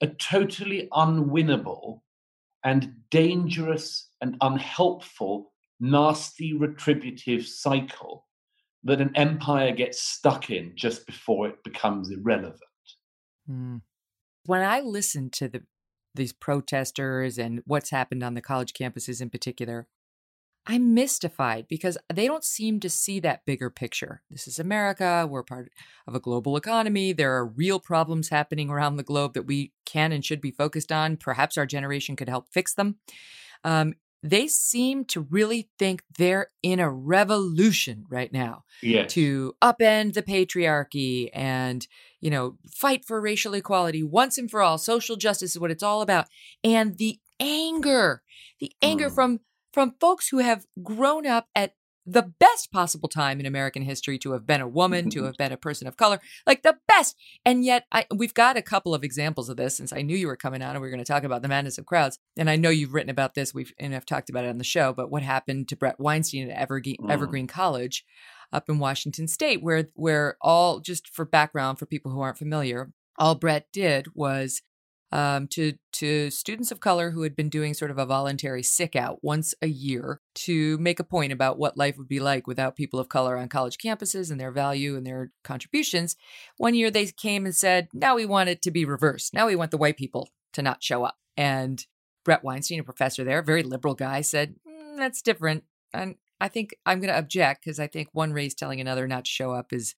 a totally unwinnable and dangerous and unhelpful, nasty retributive cycle that an empire gets stuck in just before it becomes irrelevant. Mm. When I listen to the these protesters and what's happened on the college campuses in particular, I'm mystified because they don't seem to see that bigger picture. This is America. We're part of a global economy. There are real problems happening around the globe that we can and should be focused on. Perhaps our generation could help fix them. Um, they seem to really think they're in a revolution right now yes. to upend the patriarchy and you know fight for racial equality once and for all social justice is what it's all about and the anger the anger mm. from from folks who have grown up at the best possible time in American history to have been a woman, to have been a person of color, like the best. And yet, I, we've got a couple of examples of this since I knew you were coming on and we are going to talk about the madness of crowds. And I know you've written about this, we've and I've talked about it on the show. But what happened to Bret Weinstein at Evergreen, mm. Evergreen College up in Washington State, where where all just for background for people who aren't familiar, all Bret did was um, to to students of color who had been doing sort of a voluntary sick out once a year to make a point about what life would be like without people of color on college campuses and their value and their contributions. One year they came and said, "Now we want it to be reversed. Now we want the white people to not show up." And Bret Weinstein, a professor there, a very liberal guy, said, mm, "That's different." And I think I'm going to object because I think one race telling another not to show up is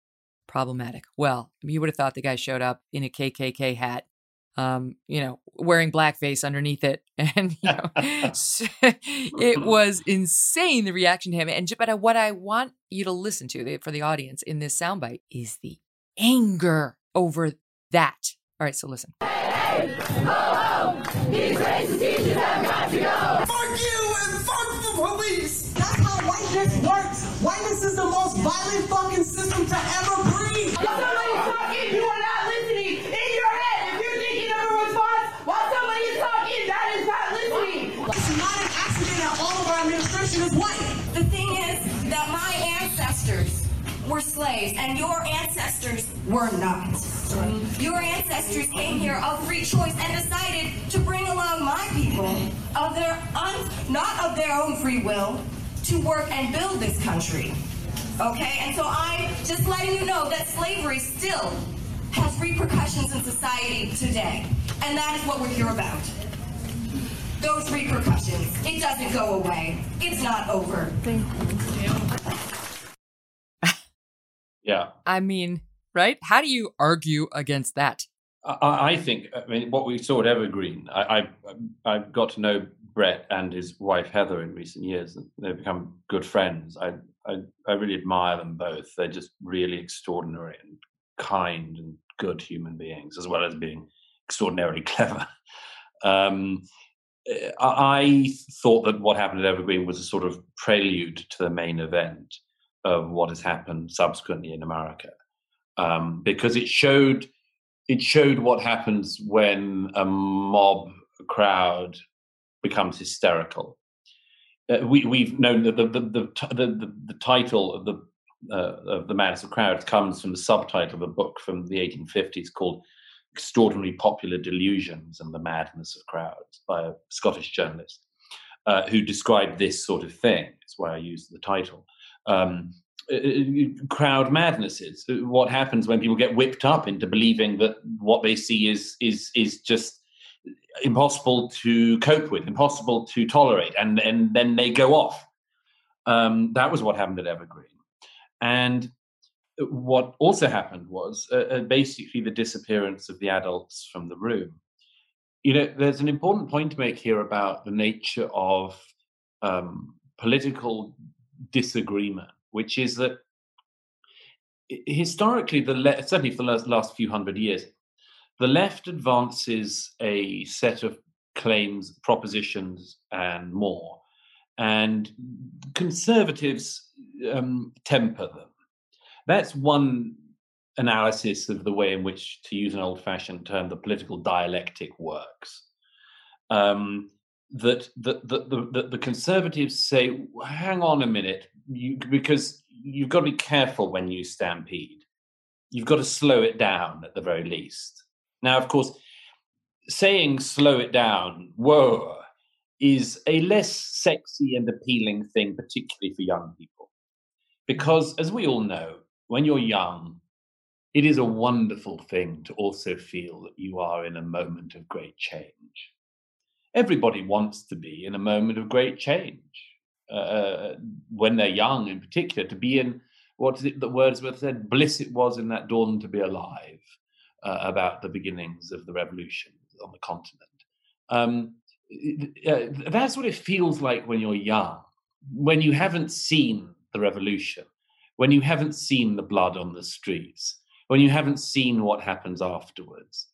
problematic. Well, you would have thought the guy showed up in a KKK hat um, you know, wearing blackface underneath it. And, you know, it was insane the reaction to him. And, but what I want you to listen to for the audience in this soundbite is the anger over that. All right, so listen. Hey, oh, oh, these racist teachers have got to go. Fuck you and fuck the police. That's how whiteness works. Whiteness is the most violent fucking system to ever were slaves and your ancestors were not. Your ancestors came here of free choice and decided to bring along my people of their un- not of their own free will to work and build this country. Okay, and so I'm just letting you know that slavery still has repercussions in society today, and that is what we're here about. Those repercussions. It doesn't go away. It's not over. Yeah. I mean, right? How do you argue against that? I, I think, I mean, what we saw at Evergreen, I, I, I got to know Bret and his wife Heather in recent years. and They've become good friends. I, I, I really admire them both. They're just really extraordinary and kind and good human beings, as well as being extraordinarily clever. Um, I thought that what happened at Evergreen was a sort of prelude to the main event of what has happened subsequently in America, um, because it showed it showed what happens when a mob crowd becomes hysterical. Uh, we, we've known that the the, the, the, the title of the uh, of the Madness of Crowds comes from the subtitle of a book from the 1850s called Extraordinary Popular Delusions and the Madness of Crowds by a Scottish journalist uh, who described this sort of thing. That's why I used the title. Um, uh, uh, crowd madnesses. Uh, what happens when people get whipped up into believing that what they see is is is just impossible to cope with, impossible to tolerate, and and then they go off. Um, that was what happened at Evergreen, and what also happened was uh, basically the disappearance of the adults from the room. You know, there's an important point to make here about the nature of um, political disagreement, which is that historically, the le- certainly for the last few hundred years, the left advances a set of claims, propositions, and more, and conservatives um, temper them. That's one analysis of the way in which, to use an old fashioned term, the political dialectic works. Um, that, that the, the, the, conservatives say, hang on a minute, you, because you've got to be careful when you stampede. You've got to slow it down at the very least. Now, of course, saying slow it down, whoa, is a less sexy and appealing thing, particularly for young people. Because, as we all know, when you're young, it is a wonderful thing to also feel that you are in a moment of great change. Everybody wants to be in a moment of great change. Uh, uh when they're young, in particular, to be in what is it that Wordsworth said? Bliss it was in that dawn to be alive, uh, about the beginnings of the revolution on the continent. Um, uh, that's what it feels like when you're young, when you haven't seen the revolution when you haven't seen the blood on the streets, when you haven't seen what happens afterwards,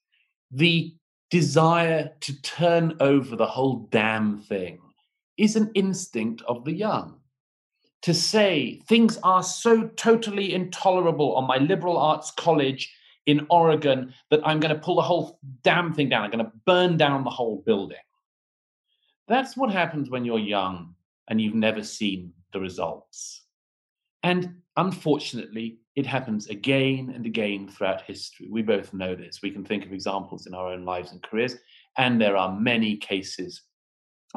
the desire to turn over the whole damn thing is an instinct of the young. To say things are so totally intolerable on my liberal arts college in Oregon that I'm going to pull the whole damn thing down, I'm going to burn down the whole building. That's what happens when you're young and you've never seen the results. And unfortunately, it happens again and again throughout history. We both know this. We can think of examples in our own lives and careers, and there are many cases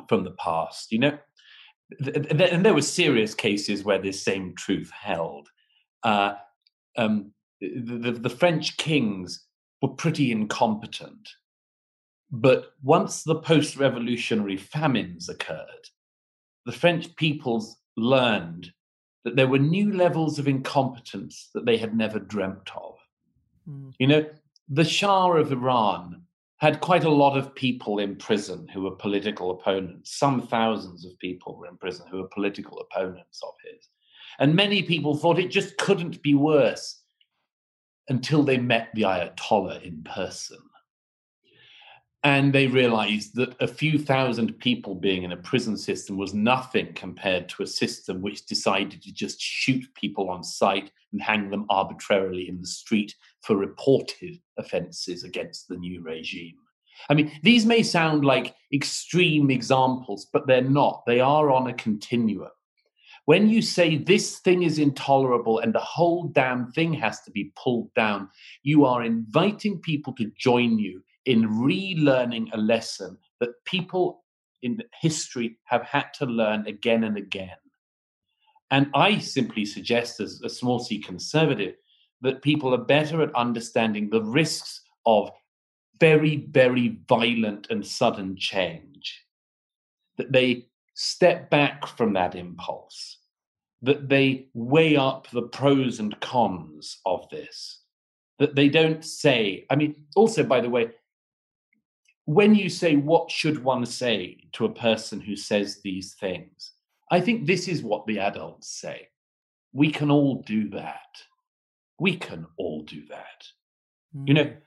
from the past. You know, and there were serious cases where this same truth held. Uh, um, the, the, the French kings were pretty incompetent. But once the post revolutionary famines occurred, the French peoples learned that there were new levels of incompetence that they had never dreamt of. Mm. You know, the Shah of Iran had quite a lot of people in prison who were political opponents. Some thousands of people were in prison who were political opponents of his. And many people thought it just couldn't be worse until they met the Ayatollah in person and they realized that a few thousand people being in a prison system was nothing compared to a system which decided to just shoot people on sight and hang them arbitrarily in the street for reported offenses against the new regime. I mean, these may sound like extreme examples, but they're not. They are on a continuum. When you say this thing is intolerable and the whole damn thing has to be pulled down, you are inviting people to join you in relearning a lesson that people in history have had to learn again and again. And I simply suggest, as a small c conservative, that people are better at understanding the risks of very, very violent and sudden change. That they step back from that impulse, that they weigh up the pros and cons of this, that they don't say, I mean, also, by the way, when you say, What should one say to a person who says these things? I think this is what the adults say. We can all do that. We can all do that. Mm. You know, mm.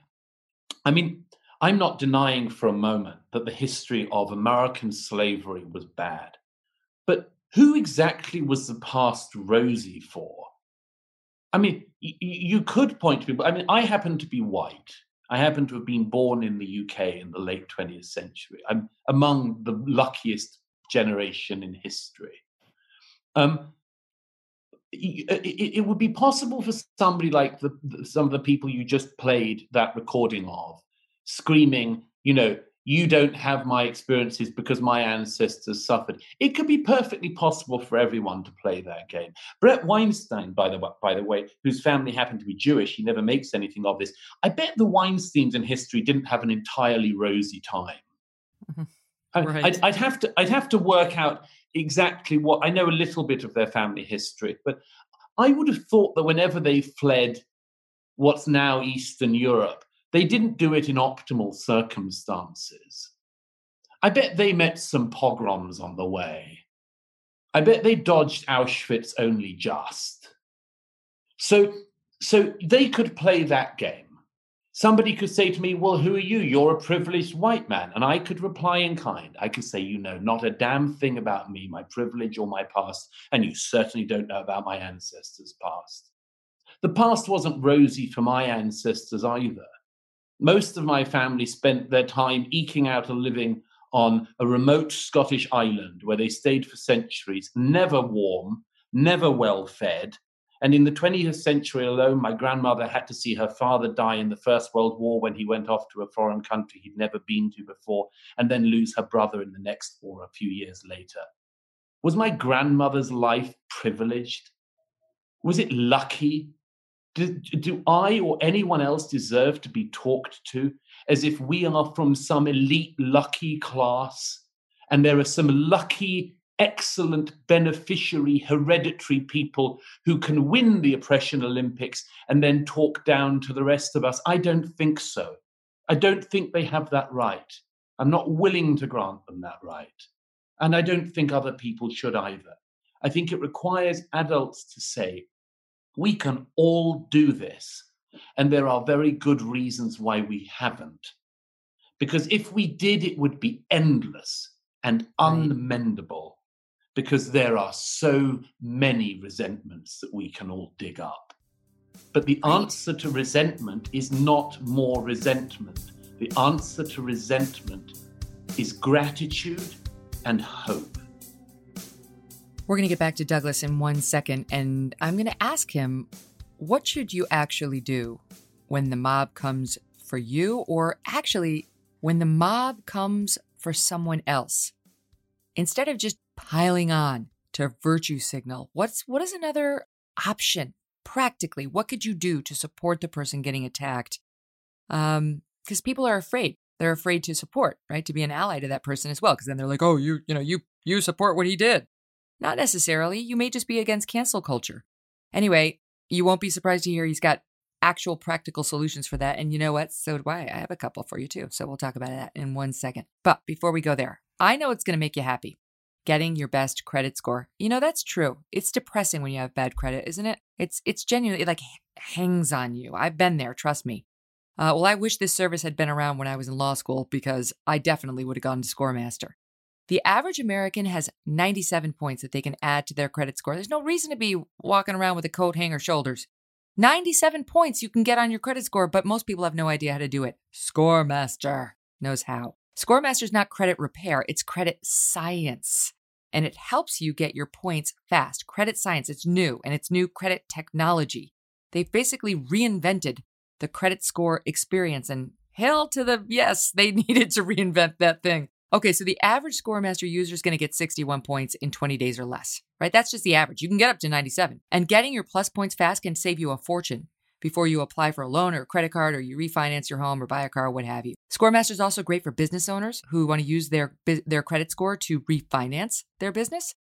I mean, I'm not denying for a moment that the history of American slavery was bad. But who exactly was the past rosy for? I mean, y- you could point to people. I mean, I happen to be white. I happen to have been born in the UK in the late 20th century. I'm among the luckiest generation in history. Um, it, it, would be possible for somebody like the, some of the people you just played that recording of screaming, you know, you don't have my experiences because my ancestors suffered. It could be perfectly possible for everyone to play that game. Bret Weinstein, by the, by the way, whose family happened to be Jewish, he never makes anything of this. I bet the Weinsteins in history didn't have an entirely rosy time. Mm-hmm. Right. I'd, I'd, have to I'd have to work out exactly what I know a little bit of their family history, but I would have thought that whenever they fled what's now Eastern Europe, they didn't do it in optimal circumstances. I bet they met some pogroms on the way. I bet they dodged Auschwitz only just. So, so they could play that game. Somebody could say to me, Well, who are you? You're a privileged white man. And I could reply in kind. I could say, You know not a damn thing about me, my privilege, or my past. And you certainly don't know about my ancestors' past. The past wasn't rosy for my ancestors either. Most of my family spent their time eking out a living on a remote Scottish island where they stayed for centuries, never warm, never well fed. And in the 20th century alone, my grandmother had to see her father die in the First World War when he went off to a foreign country he'd never been to before, and then lose her brother in the next war a few years later. Was my grandmother's life privileged? Was it lucky do, do I or anyone else deserve to be talked to as if we are from some elite, lucky class and there are some lucky, excellent, beneficiary, hereditary people who can win the oppression Olympics and then talk down to the rest of us? I don't think so. I don't think they have that right. I'm not willing to grant them that right. And I don't think other people should either. I think it requires adults to say, we can all do this. And there are very good reasons why we haven't. Because if we did, it would be endless and unmendable because there are so many resentments that we can all dig up. But the answer to resentment is not more resentment. The answer to resentment is gratitude and hope. We're going to get back to Douglas in one second, and I'm going to ask him what should you actually do when the mob comes for you, or actually when the mob comes for someone else? Instead of just piling on to virtue signal, what's what is another option practically? What could you do to support the person getting attacked? Um, because people are afraid. They're afraid to support, right? To be an ally to that person as well. Because then they're like, oh, you, you know, you you support what he did. Not necessarily. You may just be against cancel culture. Anyway, you won't be surprised to hear he's got actual practical solutions for that. And you know what? So do I. I have a couple for you too. So we'll talk about that in one second. But before we go there, I know it's going to make you happy. Getting your best credit score. You know that's true. It's depressing when you have bad credit, isn't it? It's it's genuinely it like hangs on you. I've been there, trust me. Uh, well, I wish this service had been around when I was in law school because I definitely would have gone to Scoremaster. The average American has 97 points that they can add to their credit score. There's no reason to be walking around with a coat hanger shoulders. 97 points you can get on your credit score, but most people have no idea how to do it. Scoremaster knows how. Scoremaster is not credit repair, it's credit science. and it helps you get your points fast. Credit science, it's new and it's new credit technology. They've basically reinvented the credit score experience and hell to the yes, they needed to reinvent that thing. Okay, so the average ScoreMaster user is going to get 61 points in 20 days or less, right? That's just the average. You can get up to 97. And getting your plus points fast can save you a fortune before you apply for a loan or a credit card or you refinance your home or buy a car, what have you. ScoreMaster is also great for business owners who want to use their, their credit score to refinance their business.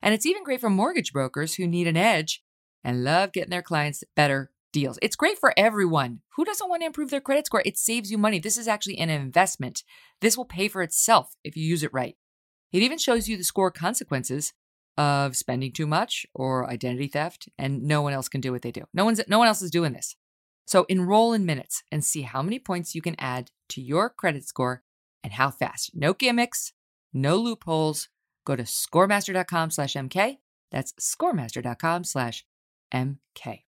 And it's even great for mortgage brokers who need an edge and love getting their clients better deals. It's great for everyone. Who doesn't want to improve their credit score? It saves you money. This is actually an investment. This will pay for itself if you use it right. It even shows you the score consequences of spending too much or identity theft, and no one else can do what they do. No one's no one else is doing this. So enroll in minutes and see how many points you can add to your credit score and how fast. No gimmicks, no loopholes. Go to scoremaster.com slash MK. That's scoremaster.com slash MK.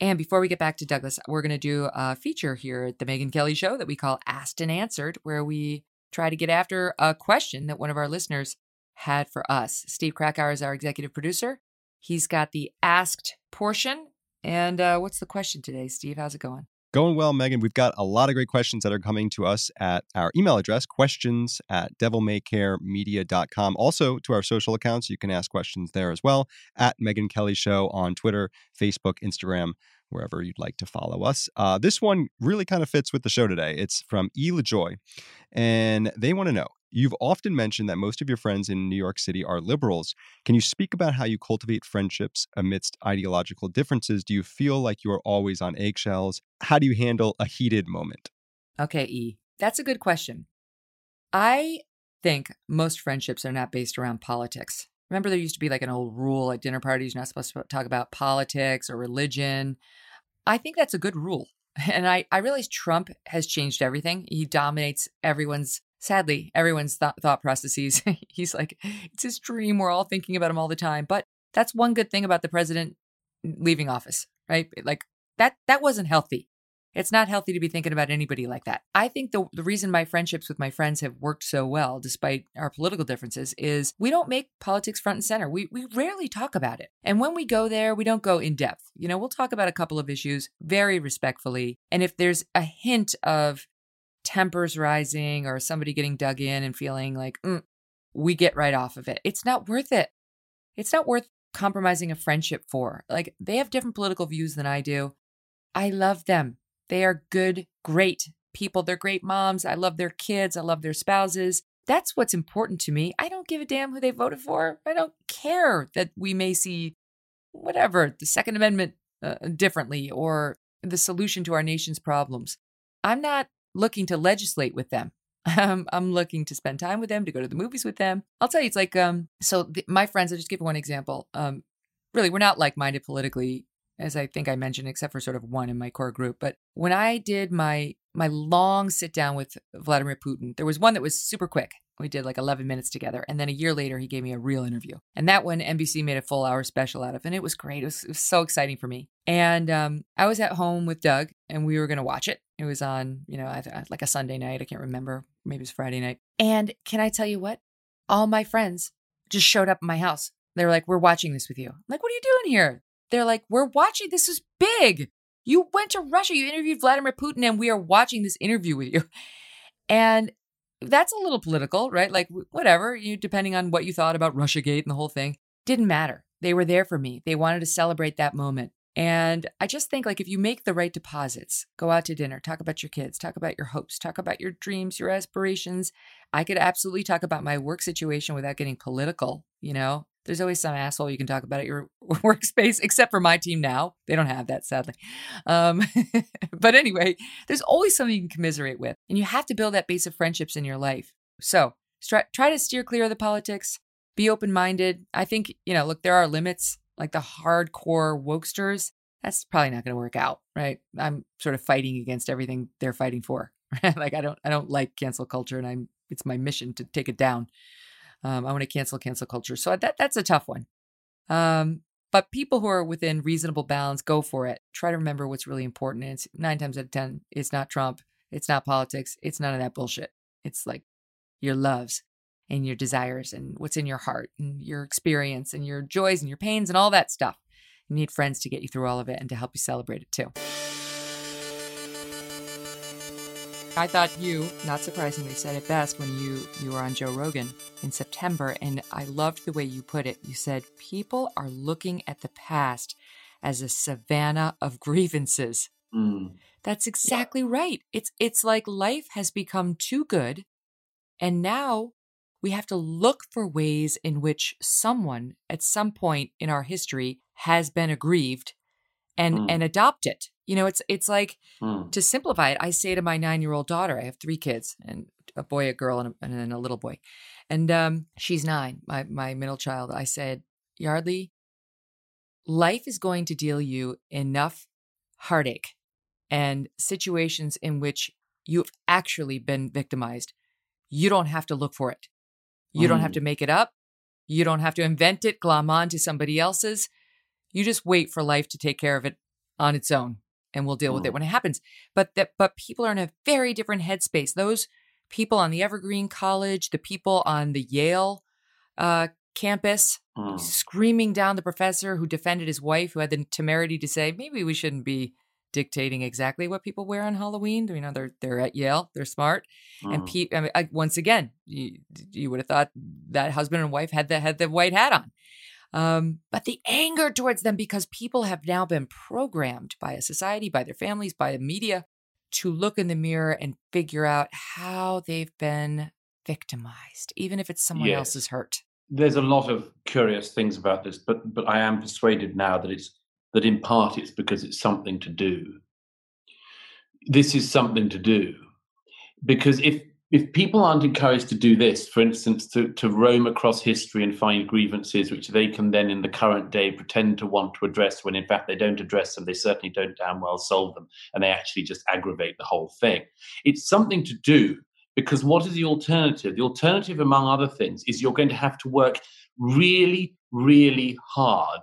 And before we get back to Douglas, we're going to do a feature here at the Megyn Kelly Show that we call Asked and Answered, where we try to get after a question that one of our listeners had for us. Steve Krakauer is our executive producer. He's got the asked portion. And uh, what's the question today, Steve? How's it going? Going well, Megyn. We've got a lot of great questions that are coming to us at our email address, questions at devilmaycaremedia.com. Also, to our social accounts, you can ask questions there as well at Megyn Kelly Show on Twitter, Facebook, Instagram, wherever you'd like to follow us. Uh, this one really kind of fits with the show today. It's from E. LaJoy, and they want to know You've often mentioned that most of your friends in New York City are liberals. Can you speak about how you cultivate friendships amidst ideological differences? Do you feel like you are always on eggshells? How do you handle a heated moment? Okay, E. That's a good question. I think most friendships are not based around politics. Remember, there used to be like an old rule at dinner parties you're not supposed to talk about politics or religion. I think that's a good rule. And I, I realize Trump has changed everything. He dominates everyone's sadly, everyone's th- thought processes. He's like, it's his dream. We're all thinking about him all the time. But that's one good thing about the president leaving office, right? Like that, that wasn't healthy. It's not healthy to be thinking about anybody like that. I think the, the reason my friendships with my friends have worked so well, despite our political differences, is we don't make politics front and center. We, we rarely talk about it. And when we go there, we don't go in depth. You know, we'll talk about a couple of issues very respectfully. And if there's a hint of tempers rising or somebody getting dug in and feeling like, mm, we get right off of it. It's not worth it. It's not worth compromising a friendship for. Like, they have different political views than I do. I love them. They are good, great people. They're great moms. I love their kids. I love their spouses. That's what's important to me. I don't give a damn who they voted for. I don't care that we may see whatever, the Second Amendment uh, differently or the solution to our nation's problems. I'm not looking to legislate with them. Um, I'm looking to spend time with them, to go to the movies with them. I'll tell you, it's like, um, so my friends, I'll just give one example. Um, really, we're not like minded politically, as I think I mentioned, except for sort of one in my core group. But when I did my my long sit down with Vladimir Putin, there was one that was super quick. We did like 11 minutes together. And then a year later, he gave me a real interview. And that one, NBC made a full hour special out of. And it was great. It was, it was so exciting for me. And um, I was at home with Doug and we were going to watch it. It was on, you know, like a Sunday night. I can't remember. Maybe it was Friday night. And can I tell you what? All my friends just showed up at my house. They were like, We're watching this with you. I'm like, what are you doing here? They're like, We're watching. This is big. You went to Russia. You interviewed Vladimir Putin, and we are watching this interview with you. And that's a little political, right? Like whatever, you depending on what you thought about Russiagate and the whole thing, didn't matter. They were there for me. They wanted to celebrate that moment. And I just think like if you make the right deposits, go out to dinner, talk about your kids, talk about your hopes, talk about your dreams, your aspirations. I could absolutely talk about my work situation without getting political, you know? There's always some asshole you can talk about at your workspace, except for my team now. They don't have that, sadly. Um, but anyway, there's always something you can commiserate with. And you have to build that base of friendships in your life. So try, try to steer clear of the politics, be open minded. I think, you know, look, there are limits, like the hardcore wokesters. That's probably not going to work out, right? I'm sort of fighting against everything they're fighting for. like I don't, I don't like cancel culture, and I'm. It's my mission to take it down. Um, I want to cancel cancel culture. So that that's a tough one. Um, but people who are within reasonable bounds, go for it. Try to remember what's really important. And it's nine times out of ten, it's not Trump, it's not politics, it's none of that bullshit. It's like your loves. And your desires and what's in your heart and your experience and your joys and your pains and all that stuff. You need friends to get you through all of it and to help you celebrate it too. I thought you, not surprisingly, said it best when you you were on Joe Rogan in September, and I loved the way you put it. You said people are looking at the past as a savanna of grievances. Mm. That's exactly right. It's it's like life has become too good, and now we have to look for ways in which someone at some point in our history has been aggrieved and Mm. and adopt it. You know, it's it's like Mm. to simplify it, I say to my nine year old daughter, I have three kids and a boy, a girl, and, a, and then a little boy. And um, she's nine, my, my middle child. I said, Yardley, life is going to deal you enough heartache and situations in which you've actually been victimized. You don't have to look for it. You don't have Mm. to make it up. You don't have to invent it, glom on to somebody else's. You just wait for life to take care of it on its own and we'll deal with it Mm. when it happens. But that but people are in a very different headspace. Those people on the Evergreen College, the people on the Yale uh, campus, Mm. screaming down the professor who defended his wife, who had the temerity to say, maybe we shouldn't be dictating exactly what people wear on Halloween. You know, they're they're at Yale, they're smart, and Mm. pe- I mean, I, once again, you, you would have thought that husband and wife had the had the white hat on. Um, but the anger towards them because people have now been programmed by a society, by their families, by the media to look in the mirror and figure out how they've been victimized, even if it's someone Yes. else's hurt. There's a lot of curious things about this, but but I am persuaded now that it's that in part it's because it's something to do. This is something to do because if if people aren't encouraged to do this, for instance, to, to roam across history and find grievances which they can then in the current day pretend to want to address when in fact they don't address them, they certainly don't damn well solve them, and they actually just aggravate the whole thing. It's something to do because what is the alternative? The alternative, among other things, is you're going to have to work really, really hard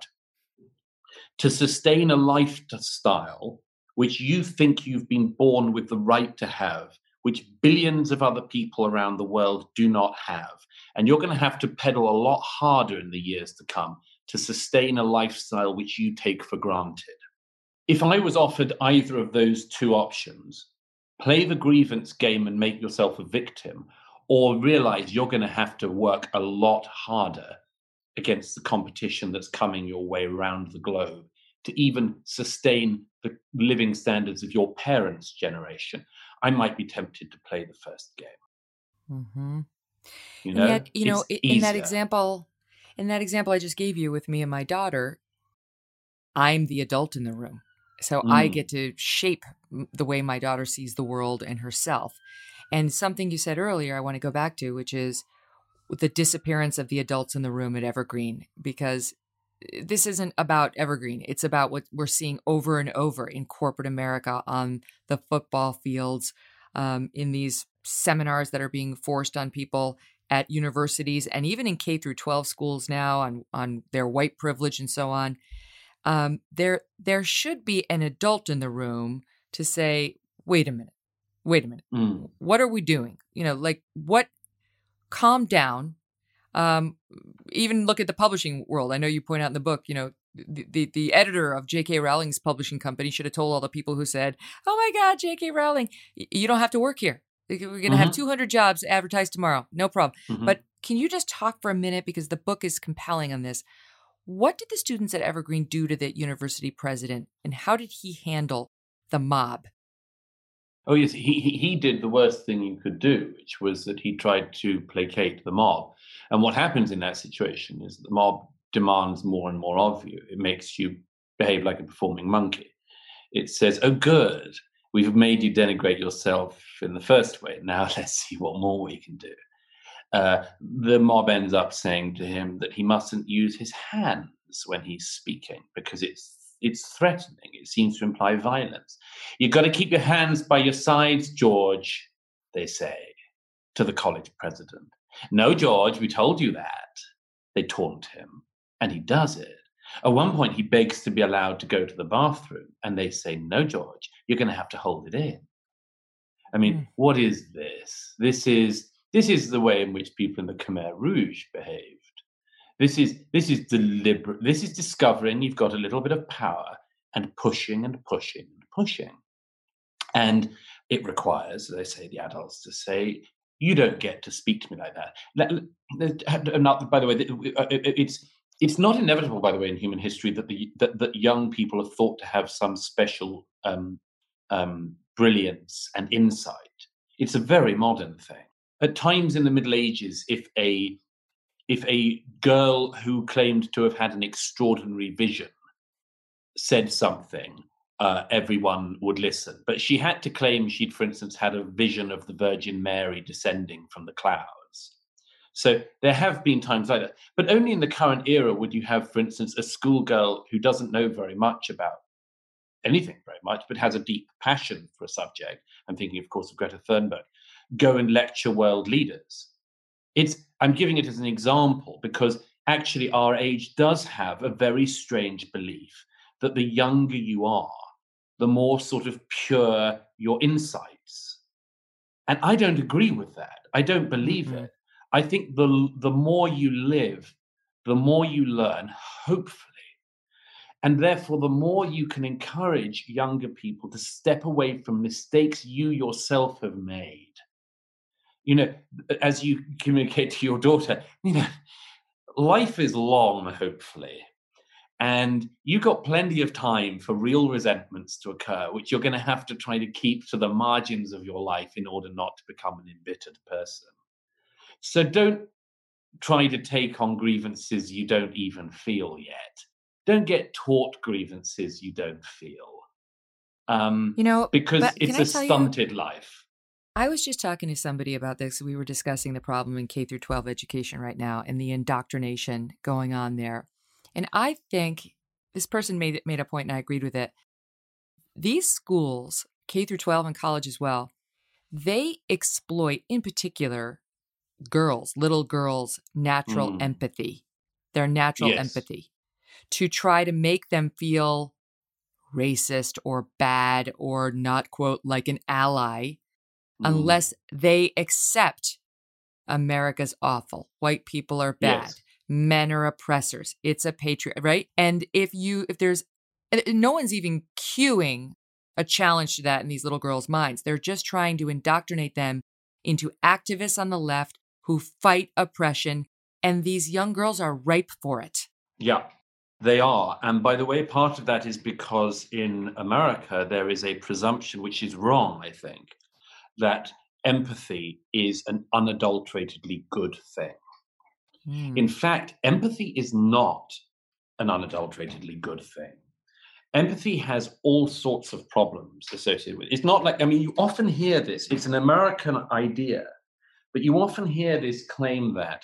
to sustain a lifestyle which you think you've been born with the right to have, which billions of other people around the world do not have. And you're going to have to pedal a lot harder in the years to come to sustain a lifestyle which you take for granted. If I was offered either of those two options, play the grievance game and make yourself a victim, or realize you're going to have to work a lot harder against the competition that's coming your way around the globe to even sustain the living standards of your parents' generation, I might be tempted to play the first game. Mm-hmm. You know, yet, you know, i- in that example, in that example I just gave you with me and my daughter, I'm the adult in the room. So I Mm. get to shape the way my daughter sees the world and herself. And something you said earlier, I want to go back to, which is the disappearance of the adults in the room at Evergreen, because this isn't about Evergreen. It's about what we're seeing over and over in corporate America on the football fields, um, in these seminars that are being forced on people at universities and even in K through 12 schools now on on their white privilege and so on. Um, there there should be an adult in the room to say, wait a minute, wait a minute, Mm. what are we doing? You know, like what? Calm down. Um, even look at the publishing world. I know you point out in the book, you know, the, the, the editor of J.K. Rowling's publishing company should have told all the people who said, "Oh my God, J.K. Rowling, you don't have to work here. We're going to have Mhm. 200 jobs advertised tomorrow. No problem." Mhm. But can you just talk for a minute because the book is compelling on this? What did the students at Evergreen do to the university president, and how did he handle the mob? Oh yes, he, he did the worst thing you could do, which was that he tried to placate the mob. And what happens in that situation is the mob demands more and more of you. It makes you behave like a performing monkey. It says, "Oh, good, we've made you denigrate yourself in the first way. Now let's see what more we can do." Uh, the mob ends up saying to him that he mustn't use his hands when he's speaking because it's it's threatening. It seems to imply violence. You've got to keep your hands by your sides, George, they say to the college president. No, George, we told you that. They taunt him, and he does it. At one point, he begs to be allowed to go to the bathroom, and they say, No, George, you're going to have to hold it in. I mean, Mm. what is this? This is This is the way in which people in the Khmer Rouge behaved. This is this is deliberate. This is discovering you've got a little bit of power and pushing and pushing and pushing, and it requires, as they say, the adults to say, "You don't get to speak to me like that." Not, by the way, uh, it's it's not inevitable, by the way, in human history that the that, that young people are thought to have some special um, um, brilliance and insight. It's a very modern thing. At times in the Middle Ages, if a if a girl who claimed to have had an extraordinary vision said something, uh, everyone would listen. But she had to claim she'd, for instance, had a vision of the Virgin Mary descending from the clouds. So there have been times like that. But only in the current era would you have, for instance, a schoolgirl who doesn't know very much about anything very much, but has a deep passion for a subject. I'm thinking, of course, of Greta Thunberg, go and lecture world leaders. It's I'm giving it as an example because actually our age does have a very strange belief that the younger you are, the more sort of pure your insights. And I don't agree with that. I don't believe mm-hmm. it. I think the the more you live, the more you learn, hopefully. And therefore, the more you can encourage younger people to step away from mistakes you yourself have made you know, as you communicate to your daughter, you know, life is long, hopefully. And you've got plenty of time for real resentments to occur, which you're going to have to try to keep to the margins of your life in order not to become an embittered person. So don't try to take on grievances you don't even feel yet. Don't get taught grievances you don't feel. Um, you know, because it's a stunted you, life. I was just talking to somebody about this. We were discussing the problem in K through 12 education right now and the indoctrination going on there. And I think this person made made a point and I agreed with it. These schools, K through 12 and college as well, they exploit in particular girls, little girls' natural mm. empathy, their natural yes. empathy to try to make them feel racist or bad or not quote like an ally mm. unless they accept America's awful. White people are bad. Yes. Men are oppressors. It's a patriot, right? And if you, if there's, no one's even cueing a challenge to that in these little girls' minds. They're just trying to indoctrinate them into activists on the left who fight oppression. And these young girls are ripe for it. Yeah, they are. And by the way, part of that is because in America, there is a presumption, which is wrong, I think, that empathy is an unadulteratedly good thing. Mm. In fact, empathy is not an unadulteratedly good thing. Empathy has all sorts of problems associated with it. It's not like, I mean, you often hear this, it's an American idea, but you often hear this claim that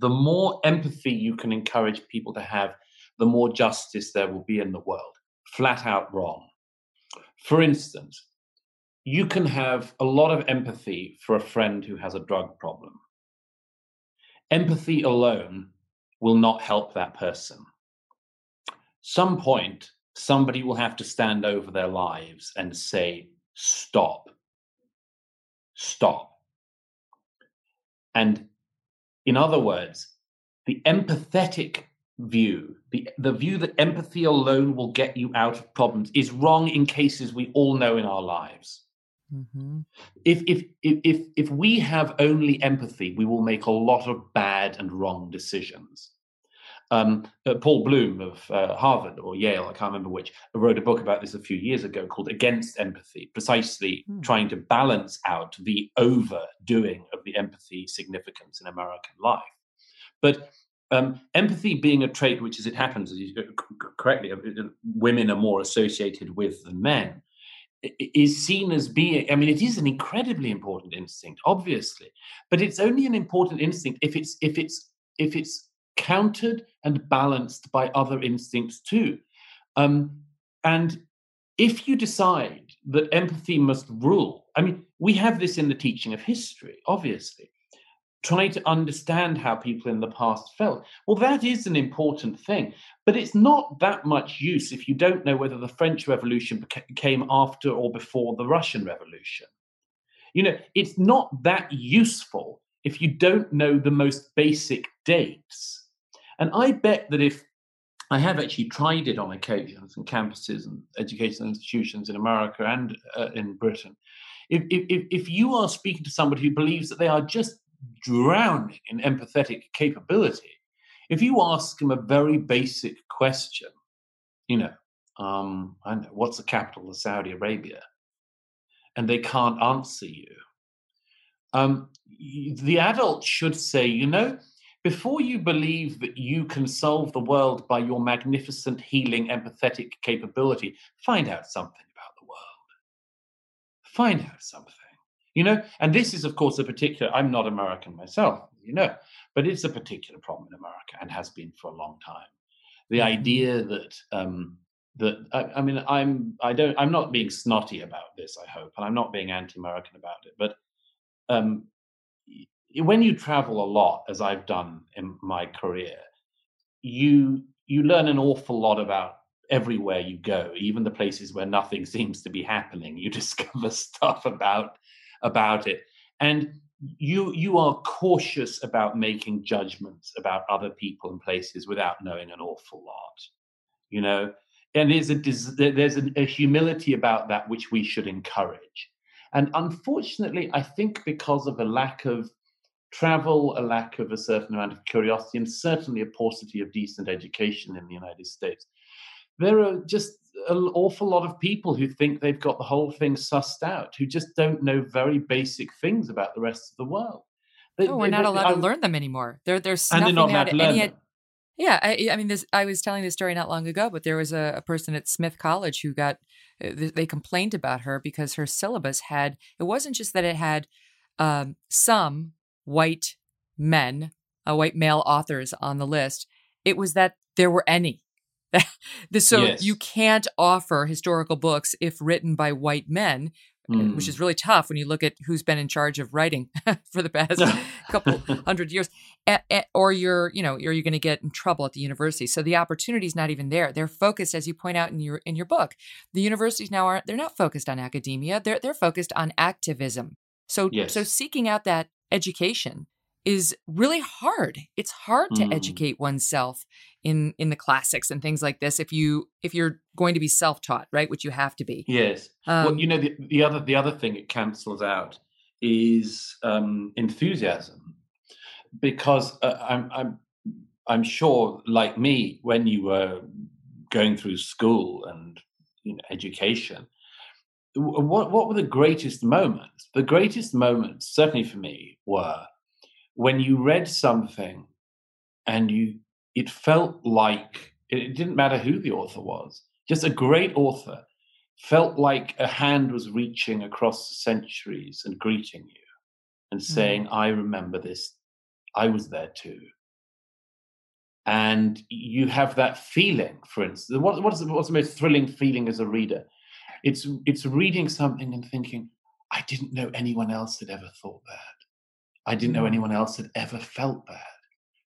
the more empathy you can encourage people to have, the more justice there will be in the world. Flat out wrong. For instance, you can have a lot of empathy for a friend who has a drug problem. Empathy alone will not help that person. Some point, somebody will have to stand over their lives and say, Stop. Stop. And in other words, the empathetic view, the, the view that empathy alone will get you out of problems, is wrong in cases we all know in our lives. Mm-hmm. If, if if if we have only empathy, we will make a lot of bad and wrong decisions. Um, uh, Paul Bloom of uh, Harvard or Yale, I can't remember which, wrote a book about this a few years ago called Against Empathy, precisely mm. trying to balance out the overdoing of the empathy significance in American life. But um, empathy being a trait which, as it happens, as you, correctly, uh, women are more associated with than men, is seen as being i mean it is an incredibly important instinct obviously but it's only an important instinct if it's if it's if it's countered and balanced by other instincts too. Um, and if you decide that empathy must rule i mean we have this in the teaching of history obviously try to understand how people in the past felt. Well, that is an important thing, but it's not that much use if you don't know whether the French Revolution came after or before the Russian Revolution. You know, it's not that useful if you don't know the most basic dates. And I bet that if I have actually tried it on occasions in campuses and educational institutions in America and uh, in Britain. If, if, if you are speaking to somebody who believes that they are just drowning in empathetic capability, if you ask them a very basic question, you know, um, I know, what's the capital of Saudi Arabia? And they can't answer you. Um, the adult should say, you know, before you believe that you can solve the world by your magnificent healing empathetic capability, find out something about the world. Find out something. You know, and this is, of course, a particular, I'm not American myself, you know, but it's a particular problem in America and has been for a long time. The mm-hmm. idea that, um, that I, I mean, I'm, I don't, I'm not being snotty about this, I hope, and I'm not being anti American about it, but um, when you travel a lot, as I've done in my career, you you learn an awful lot about everywhere you go, even the places where nothing seems to be happening. You discover stuff about about it, and you you are cautious about making judgments about other people and places without knowing an awful lot. You know, and there's a there's a, a humility about that which we should encourage. And unfortunately, I think because of a lack of travel, a lack of a certain amount of curiosity, and certainly a paucity of decent education in the United States. There are just an awful lot of people who think they've got the whole thing sussed out, who just don't know very basic things about the rest of the world. They, no, we're not allowed to learn them anymore. They're they're snuffing they're out any. Yeah, I, I mean, this. I was telling this story not long ago, but there was a, a person at Smith College who got. Uh, they complained about her because her syllabus had. It wasn't just that it had um, some white men, uh, white male authors on the list, it was that there were any. so yes. you can't offer historical books if written by white men, mm. which is mm. really tough when you look at who's been in charge of writing for the past couple hundred years. Eh, eh, or you're, you know, are you going to get in trouble at the university? So the opportunity is not even there. They're focused, as you point out in your in your book. The universities now aren't. They're not focused on academia. They're they're focused on activism. So yes. so seeking out that education is really hard. It's hard to mm. educate oneself in in the classics and things like this if you if you're going to be self-taught, right? Which you have to be. Yes. Um, well, you know the, the other the other thing it cancels out is um, enthusiasm, because uh, I'm I'm I'm sure, like me, when you were going through school and you know, education, what what were the greatest moments? The greatest moments, certainly for me, were when you read something and you it felt like it didn't matter who the author was, just a great author felt like a hand was reaching across the centuries and greeting you and saying, mm. I remember this. I was there too. And you have that feeling, for instance. What, what is, what's the most thrilling feeling as a reader? It's it's reading something and thinking, I didn't know anyone else had ever thought that. I didn't know mm. anyone else had ever felt that.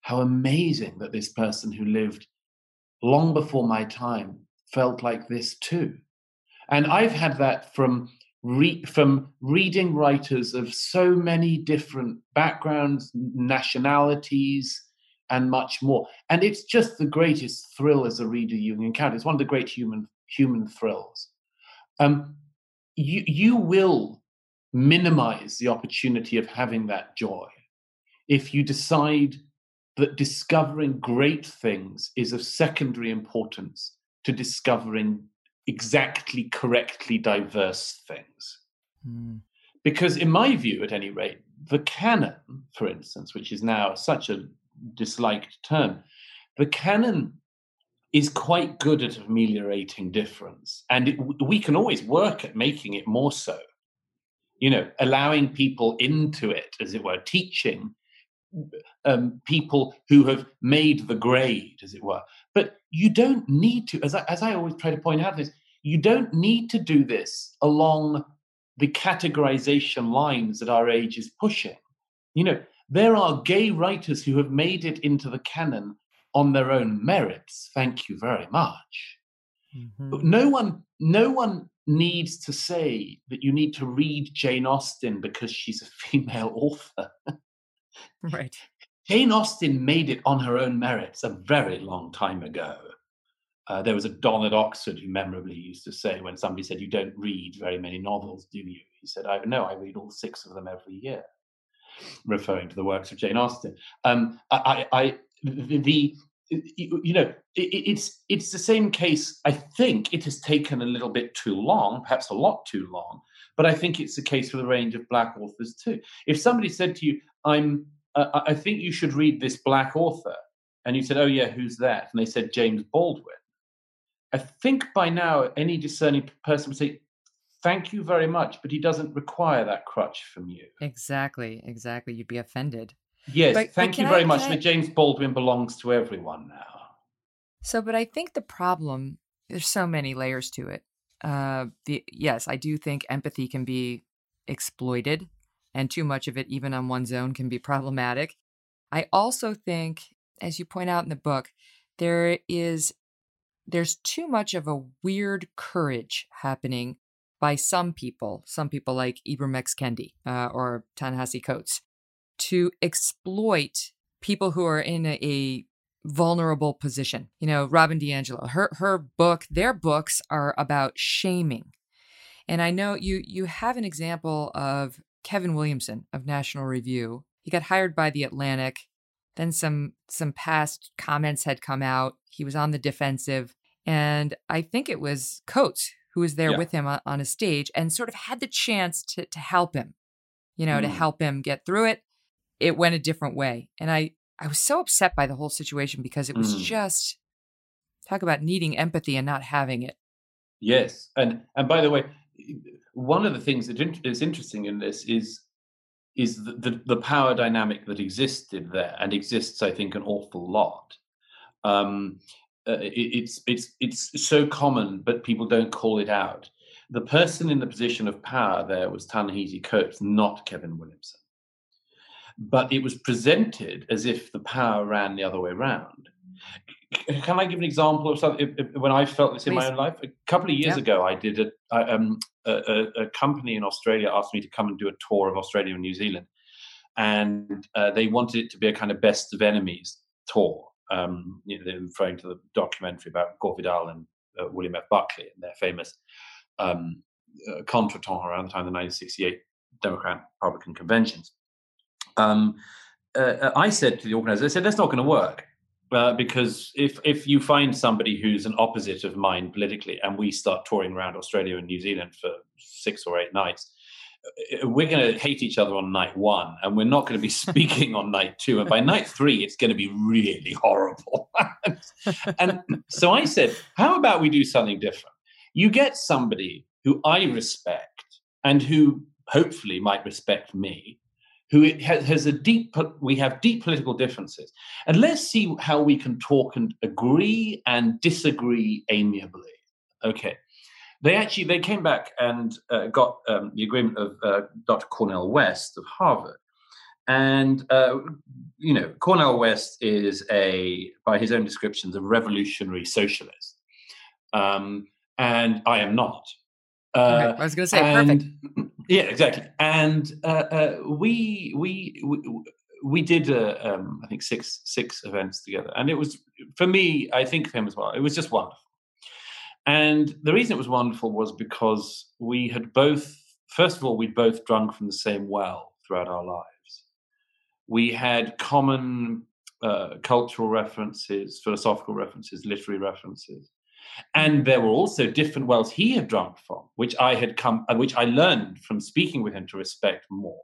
How amazing that this person who lived long before my time felt like this too. And I've had that from re- from reading writers of so many different backgrounds, nationalities, and much more. And it's just the greatest thrill as a reader you can encounter. It's one of the great human human thrills um, you you will minimize the opportunity of having that joy if you decide that discovering great things is of secondary importance to discovering exactly correctly diverse things. Mm. Because, in my view, at any rate, the canon, for instance, which is now such a disliked term, the canon is quite good at ameliorating difference. And it, we can always work at making it more so. You know, allowing people into it, as it were, teaching um, people who have made the grade, as it were. But you don't need to, as I, as I always try to point out this, you don't need to do this along the categorization lines that our age is pushing. You know, there are gay writers who have made it into the canon on their own merits. Thank you very much. Mm-hmm. no one, no one needs to say that you need to read Jane Austen because she's a female author. right. Jane Austen made it on her own merits a very long time ago. Uh, there was a Don at Oxford who memorably used to say when somebody said, You don't read very many novels, do you? He said, I know, I read all six of them every year, referring to the works of Jane Austen. Um, I, I, the, the you know, it's it's the same case. I think it has taken a little bit too long, perhaps a lot too long, but I think it's the case with a range of black authors too. If somebody said to you, "I'm," uh, I think you should read this black author, and you said, "Oh yeah, who's that?" and they said James Baldwin, I think by now any discerning person would say, "Thank you very much," but he doesn't require that crutch from you. Exactly, exactly. You'd be offended. Yes, but, thank but you very I, much. I... But James Baldwin belongs to everyone now. So, but I think the problem there's so many layers to it. Uh, the yes, I do think empathy can be exploited, and too much of it, even on one's own, can be problematic. I also think, as you point out in the book, there is there's too much of a weird courage happening by some people, some people like Ibram X. Kendi uh, or Ta-Nehisi Coates, to exploit people who are in a, a vulnerable position. You know, Robin DiAngelo, her her book, their books are about shaming. And I know you you have an example of Kevin Williamson of National Review. He got hired by the Atlantic. Then some some past comments had come out. He was on the defensive, and I think it was Coates who was there yeah. with him on, on, a stage and sort of had the chance to to help him, you know, mm. to help him get through it it went a different way. And I, I was so upset by the whole situation because it was mm. just talk about needing empathy and not having it. Yes. And, and by the way, one of the things that is interesting in this is is the, the, the, power dynamic that existed there and exists, I think, an awful lot. Um, uh, it, it's it's it's so common, but people don't call it out. The person in the position of power there was Ta-Nehisi Coates, not Kevin Williamson but it was presented as if the power ran the other way around. Can I give an example of something when I felt this in my own life? A couple of years yeah. ago, I did a, um, a, a, company in Australia asked me to come and do a tour of Australia and New Zealand, and uh, they wanted it to be a kind of best of enemies tour. Um, you know, they're referring to the documentary about Gore Vidal and uh, William F. Buckley and their famous um, uh, contretemps around the time of the 1968 Democrat Republican conventions um, uh, uh, I said to the organizer, I said, that's not going to work. Uh, because if if you find somebody who's an opposite of mine politically, and we start touring around Australia and New Zealand for six or eight nights, uh, we're going to hate each other on night one, and we're not going to be speaking on night two. And by night three, it's going to be really horrible. and so I said, how about we do something different? You get somebody who I respect and who hopefully might respect me, who has a deep we have deep political differences. And let's see how we can talk and agree and disagree amiably. Okay. They actually they came back and uh, got um, the agreement of uh, dr cornel west of harvard. And uh, you know cornel west is a by his own descriptions a revolutionary socialist. Um, and i am not. Uh, I was going to say and, perfect. Yeah, exactly. And uh, uh, we, we we we did uh, um, I think six six events together, and it was for me. I think for him as well. It was just wonderful. And the reason it was wonderful was because we had both. First of all, we'd both drunk from the same well throughout our lives. We had common uh, cultural references, philosophical references, literary references and there were also different wells he had drunk from, which I had come, uh, which I learned from speaking with him to respect more.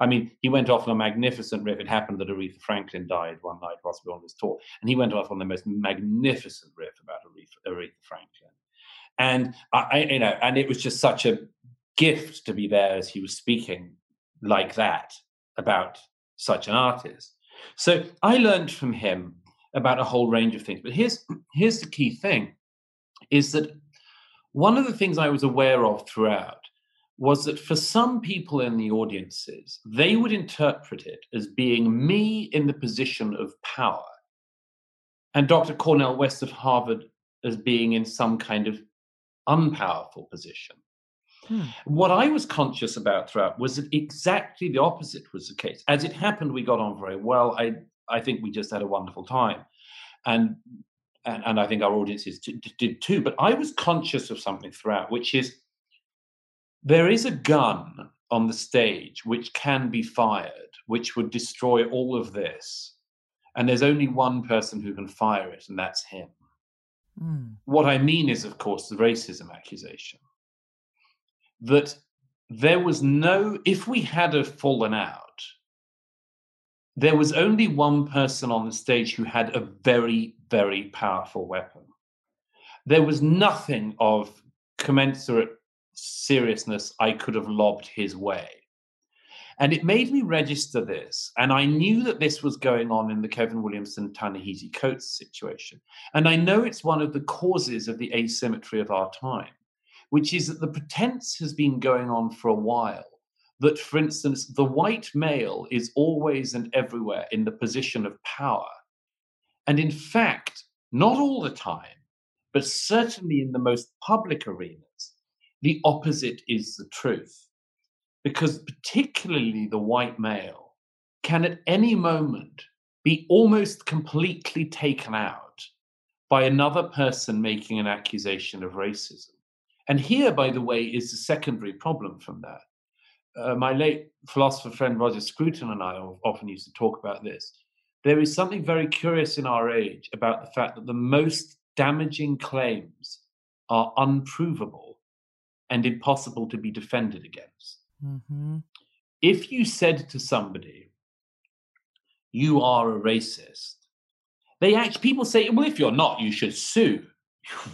I mean, he went off on a magnificent riff. It happened that Aretha Franklin died one night whilst we were on this tour, and he went off on the most magnificent riff about Aretha, Aretha Franklin. And I, you know, and it was just such a gift to be there as he was speaking like that about such an artist. So I learned from him about a whole range of things. But here's here's the key thing is that one of the things I was aware of throughout was that for some people in the audiences, they would interpret it as being me in the position of power and Dr. Cornel West of Harvard as being in some kind of unpowerful position. Hmm. What I was conscious about throughout was that exactly the opposite was the case. As it happened, we got on very well. I I think we just had a wonderful time, and and, and I think our audiences t- t- did too. But I was conscious of something throughout, which is there is a gun on the stage which can be fired, which would destroy all of this, and there's only one person who can fire it, and that's him. Hmm. What I mean is, of course, the racism accusation. That there was no, if we had a fallen out, there was only one person on the stage who had a very, very powerful weapon. There was nothing of commensurate seriousness I could have lobbed his way. And it made me register this. And I knew that this was going on in the Kevin Williamson Ta-Nehisi Coates situation. And I know it's one of the causes of the asymmetry of our time, which is that the pretense has been going on for a while that, for instance, the white male is always and everywhere in the position of power. And in fact, not all the time, but certainly in the most public arenas, the opposite is the truth. Because particularly the white male can at any moment be almost completely taken out by another person making an accusation of racism. And here, by the way, is the secondary problem from that uh, my late philosopher friend Roger Scruton and I often used to talk about this. There is something very curious in our age about the fact that the most damaging claims are unprovable and impossible to be defended against. Mm-hmm. If you said to somebody, you are a racist, they actually, people say, well, if you're not, you should sue.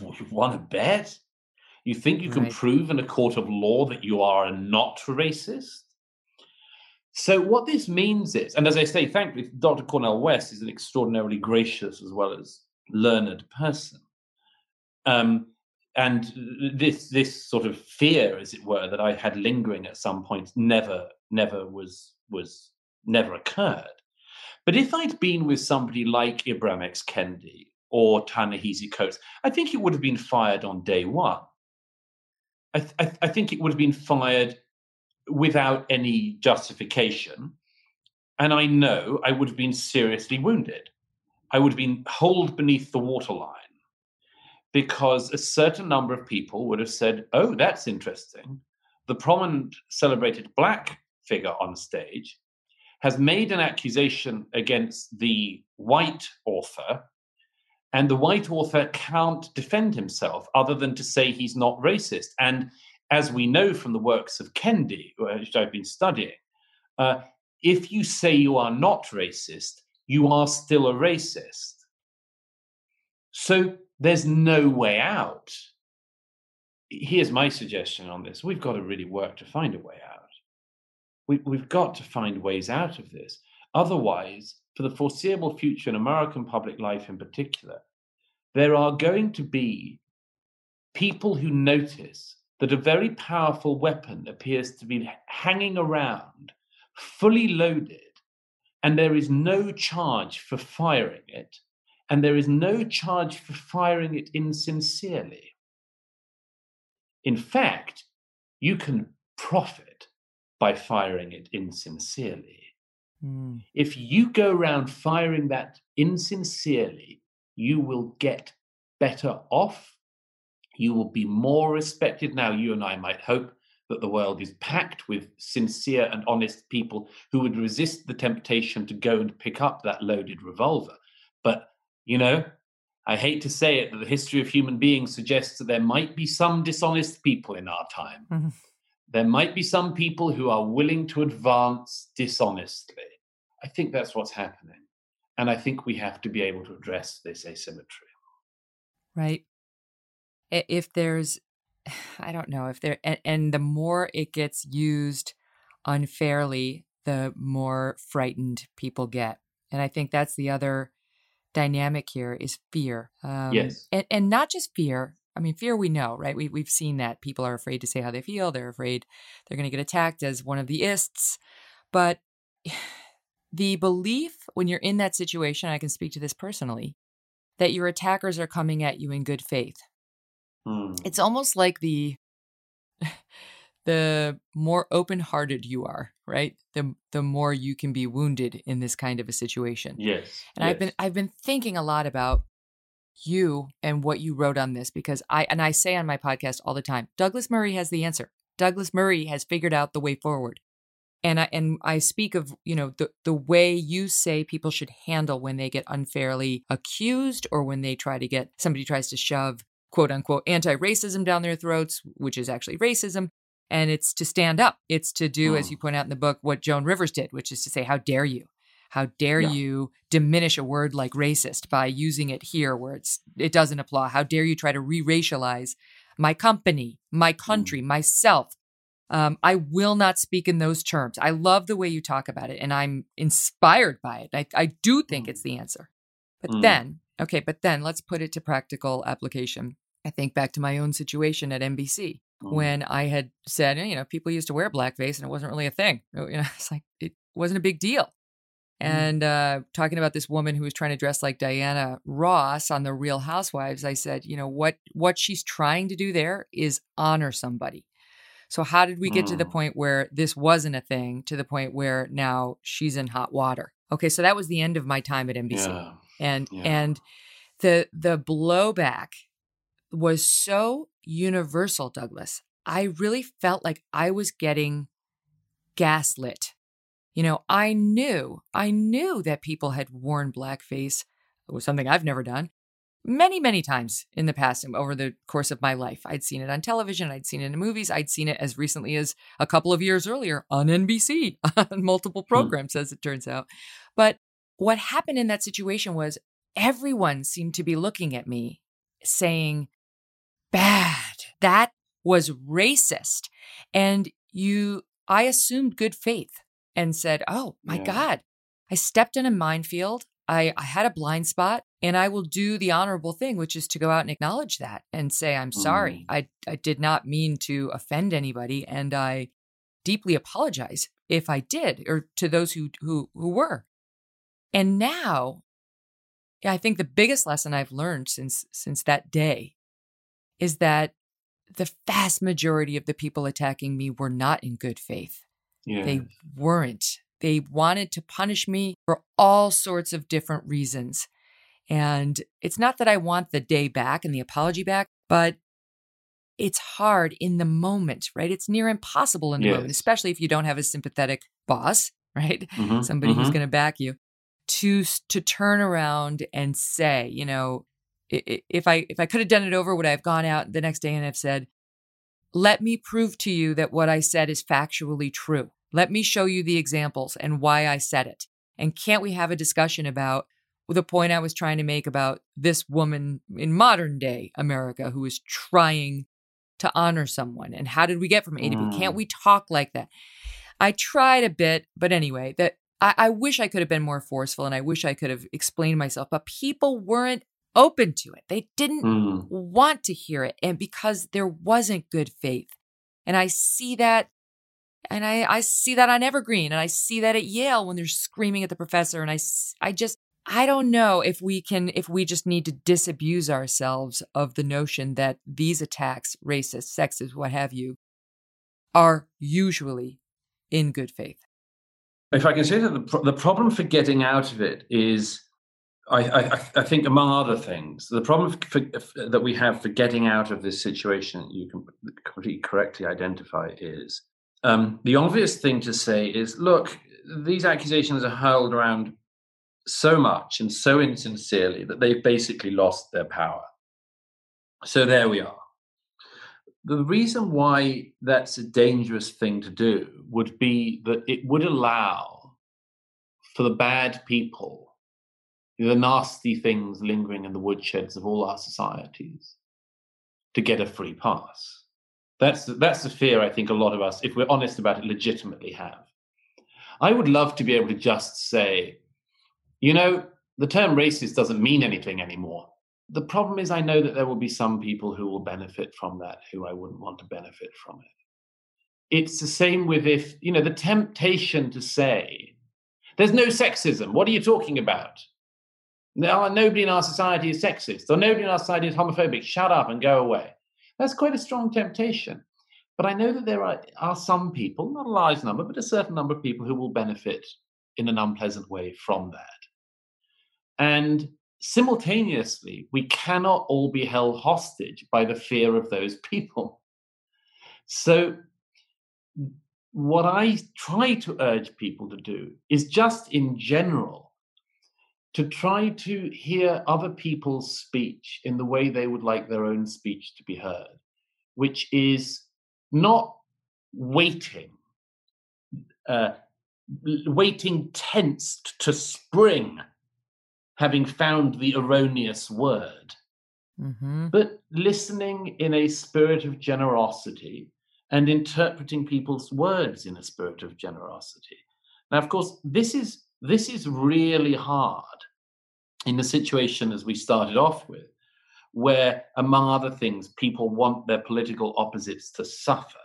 You want to bet? You think you can Right. prove in a court of law that you are not racist? So, what this means is, and as I say, thankfully, Dr. Cornel West is an extraordinarily gracious as well as learned person. Um, and this this sort of fear, as it were, that I had lingering at some point never never was was never occurred. But if I'd been with somebody like Ibram X. Kendi or Ta-Nehisi Coates, I think it would have been fired on day one. I, th- I, think it would have been fired without any justification. And I know I would have been seriously wounded. I would have been holed beneath the waterline because a certain number of people would have said, Oh, that's interesting. The prominent celebrated black figure on stage has made an accusation against the white author and the white author can't defend himself other than to say he's not racist. And as we know from the works of Kendi, which I've been studying, uh, if you say you are not racist, you are still a racist. So there's no way out. Here's my suggestion on this we've got to really work to find a way out. We, we've got to find ways out of this. Otherwise, for the foreseeable future in American public life in particular, there are going to be people who notice that a very powerful weapon appears to be hanging around, fully loaded, and there is no charge for firing it, and there is no charge for firing it insincerely. In fact, you can profit by firing it insincerely Mm. if you go around firing that insincerely, you will get better off. You will be more respected. Now, you and I might hope that the world is packed with sincere and honest people who would resist the temptation to go and pick up that loaded revolver. But, you know, I hate to say it, but the history of human beings suggests that there might be some dishonest people in our time. Mhm. There might be some people who are willing to advance dishonestly. I think that's what's happening. And I think we have to be able to address this asymmetry. right if there's i don't know if there and, and the more it gets used unfairly the more frightened people get and i think that's the other dynamic here is fear um, Yes. and, and not just fear i mean fear we know right we, we've seen that people are afraid to say how they feel they're afraid they're going to get attacked as one of the ists but the belief when you're in that situation i can speak to this personally that your attackers are coming at you in good faith Hmm. It's almost like the the more open-hearted you are, right? The the more you can be wounded in this kind of a situation. Yes. And I've been. I've been thinking a lot about you and what you wrote on this because I and I say on my podcast all the time, Douglas Murray has the answer. Douglas Murray has figured out the way forward. And I and I speak of, you know, the the way you say people should handle when they get unfairly accused or when they try to get somebody tries to shove quote unquote anti-racism down their throats, which is actually racism. And it's to stand up. It's to do, as Mm. you point out in the book, what Joan Rivers did, which is to say, How dare you? How dare Yeah. you diminish a word like racist by using it here where it's it doesn't apply? How dare you try to re-racialize my company, my country, myself? Um, I will not speak in those terms. I love the way you talk about it, and I'm inspired by it. I, I do think it's the answer. But Mm. then, okay, but then let's put it to practical application. I think back to my own situation at NBC Mm. when I had said, you know, people used to wear blackface and it wasn't really a thing. You know, it's like it wasn't a big deal. And uh, talking about this woman who was trying to dress like Diana Ross on the Real Housewives, I said, you know, what what she's trying to do there is honor somebody. So how did we get to the Mm. point where this wasn't a thing to the point where now she's in hot water? Okay, so that was the end of my time at NBC Yeah. and Yeah. and the the blowback was so universal douglas i really felt like i was getting gaslit you know i knew i knew that people had worn blackface it was something i've never done many many times in the past and over the course of my life i'd seen it on television i'd seen it in movies i'd seen it as recently as a couple of years earlier on nbc on multiple hmm. programs as it turns out but what happened in that situation was everyone seemed to be looking at me saying, bad. That was racist. And you, I assumed good faith and said, oh my Yeah. God, I stepped in a minefield. I, I had a blind spot and I will do the honorable thing, which is to go out and acknowledge that and say, I'm sorry. Mm. I, I did not mean to offend anybody. And I deeply apologize if I did, or to those who, who, who were. And now I think the biggest lesson I've learned since since that day is that the vast majority of the people attacking me were not in good faith. Yeah. They weren't. They wanted to punish me for all sorts of different reasons. And it's not that I want the day back and the apology back, but it's hard in the moment, right? It's near impossible in the moment, especially if you don't have a sympathetic boss, right? Mhm, Somebody who's mhm. going to back you to to turn around and say, you know, if I if I could have done it over, would I have gone out the next day and have said, "Let me prove to you that what I said is factually true. Let me show you the examples and why I said it." And can't we have a discussion about the point I was trying to make about this woman in modern day America who is trying to honor someone? And how did we get from A to B? Can't Mm. we talk like that? I tried a bit, but anyway, that I, I wish I could have been more forceful and I wish I could have explained myself, but people weren't open to it. They didn't Mm. want to hear it. And because there wasn't good faith. And I see that and I, I see that on Evergreen and I see that at Yale when they're screaming at the professor. And I, I just, I don't know if we can, if we just need to disabuse ourselves of the notion that these attacks, racist, sexist, what have you, are usually in good faith. If I can say that the, pro- the problem for getting out of it is, I, I, I think, among other things, the problem for, for, that we have for getting out of this situation, you can completely correctly identify, is um, the obvious thing to say is look, these accusations are hurled around so much and so insincerely that they've basically lost their power. So there we are. The reason why that's a dangerous thing to do would be that it would allow for the bad people, the nasty things lingering in the woodsheds of all our societies, to get a free pass. That's that's the fear I think a lot of us, if we're honest about it, legitimately have. I would love to be able to just say, you know, the term racist doesn't mean anything anymore. The problem is, I know that there will be some people who will benefit from that who I wouldn't want to benefit from it. It's the same with if, you know, the temptation to say, there's no sexism. What are you talking about? No, nobody in our society is sexist, or nobody in our society is homophobic. Shut up and go away. That's quite a strong temptation. But I know that there are, are some people, not a large number, but a certain number of people who will benefit in an unpleasant way from that. And simultaneously, we cannot all be held hostage by the fear of those people. So, what I try to urge people to do is just in general to try to hear other people's speech in the way they would like their own speech to be heard, which is not waiting, uh, waiting tensed to spring, having found the erroneous word, mm-hmm. but listening in a spirit of generosity and interpreting people's words in a spirit of generosity. Now, of course, this is this is really hard in the situation as we started off with, where, among other things, people want their political opposites to suffer.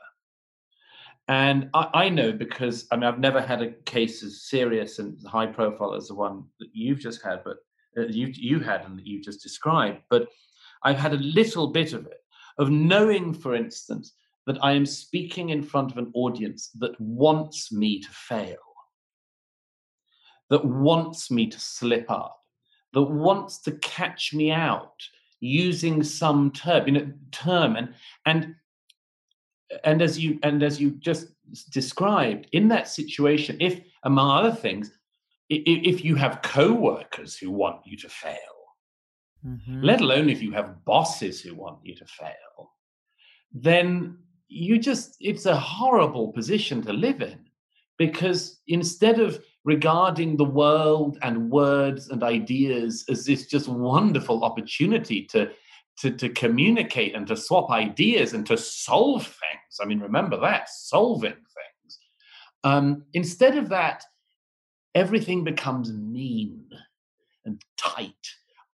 And I, I, know because I mean I've never had a case as serious and high profile as the one that you've just had, but uh, you you had and that you just described. But I've had a little bit of it of knowing, for instance, that I am speaking in front of an audience that wants me to fail, that wants me to slip up, that wants to catch me out using some term, you know, term, and and and as you and as you just described in that situation, if among other things, if you have co-workers who want you to fail, mm-hmm. let alone if you have bosses who want you to fail, then you just it's a horrible position to live in because instead of regarding the world and words and ideas as this just wonderful opportunity to to, to communicate and to swap ideas and to solve things. I mean remember that solving things. Um, instead of that everything becomes mean and tight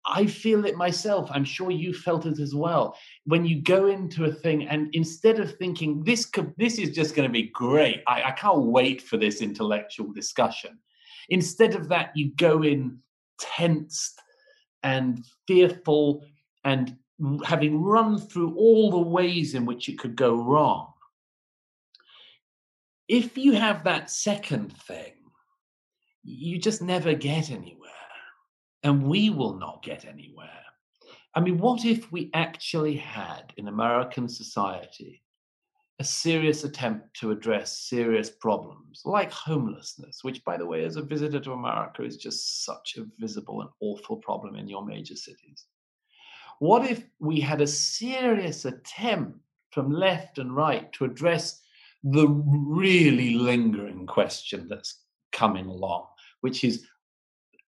I feel it myself. I'm sure you felt it as well. When you go into a thing and instead of thinking this could, this is just going to be great, I, I can't wait for this intellectual discussion. Instead of that, you go in tensed and fearful and having run through all the ways in which it could go wrong. If you have that second thing, you just never get anywhere and we will not get anywhere. I mean, what if we actually had in American society a serious attempt to address serious problems like homelessness, which, by the way, as a visitor to America, is just such a visible and awful problem in your major cities? What if we had a serious attempt from left and right to address the really lingering question that's coming along, which is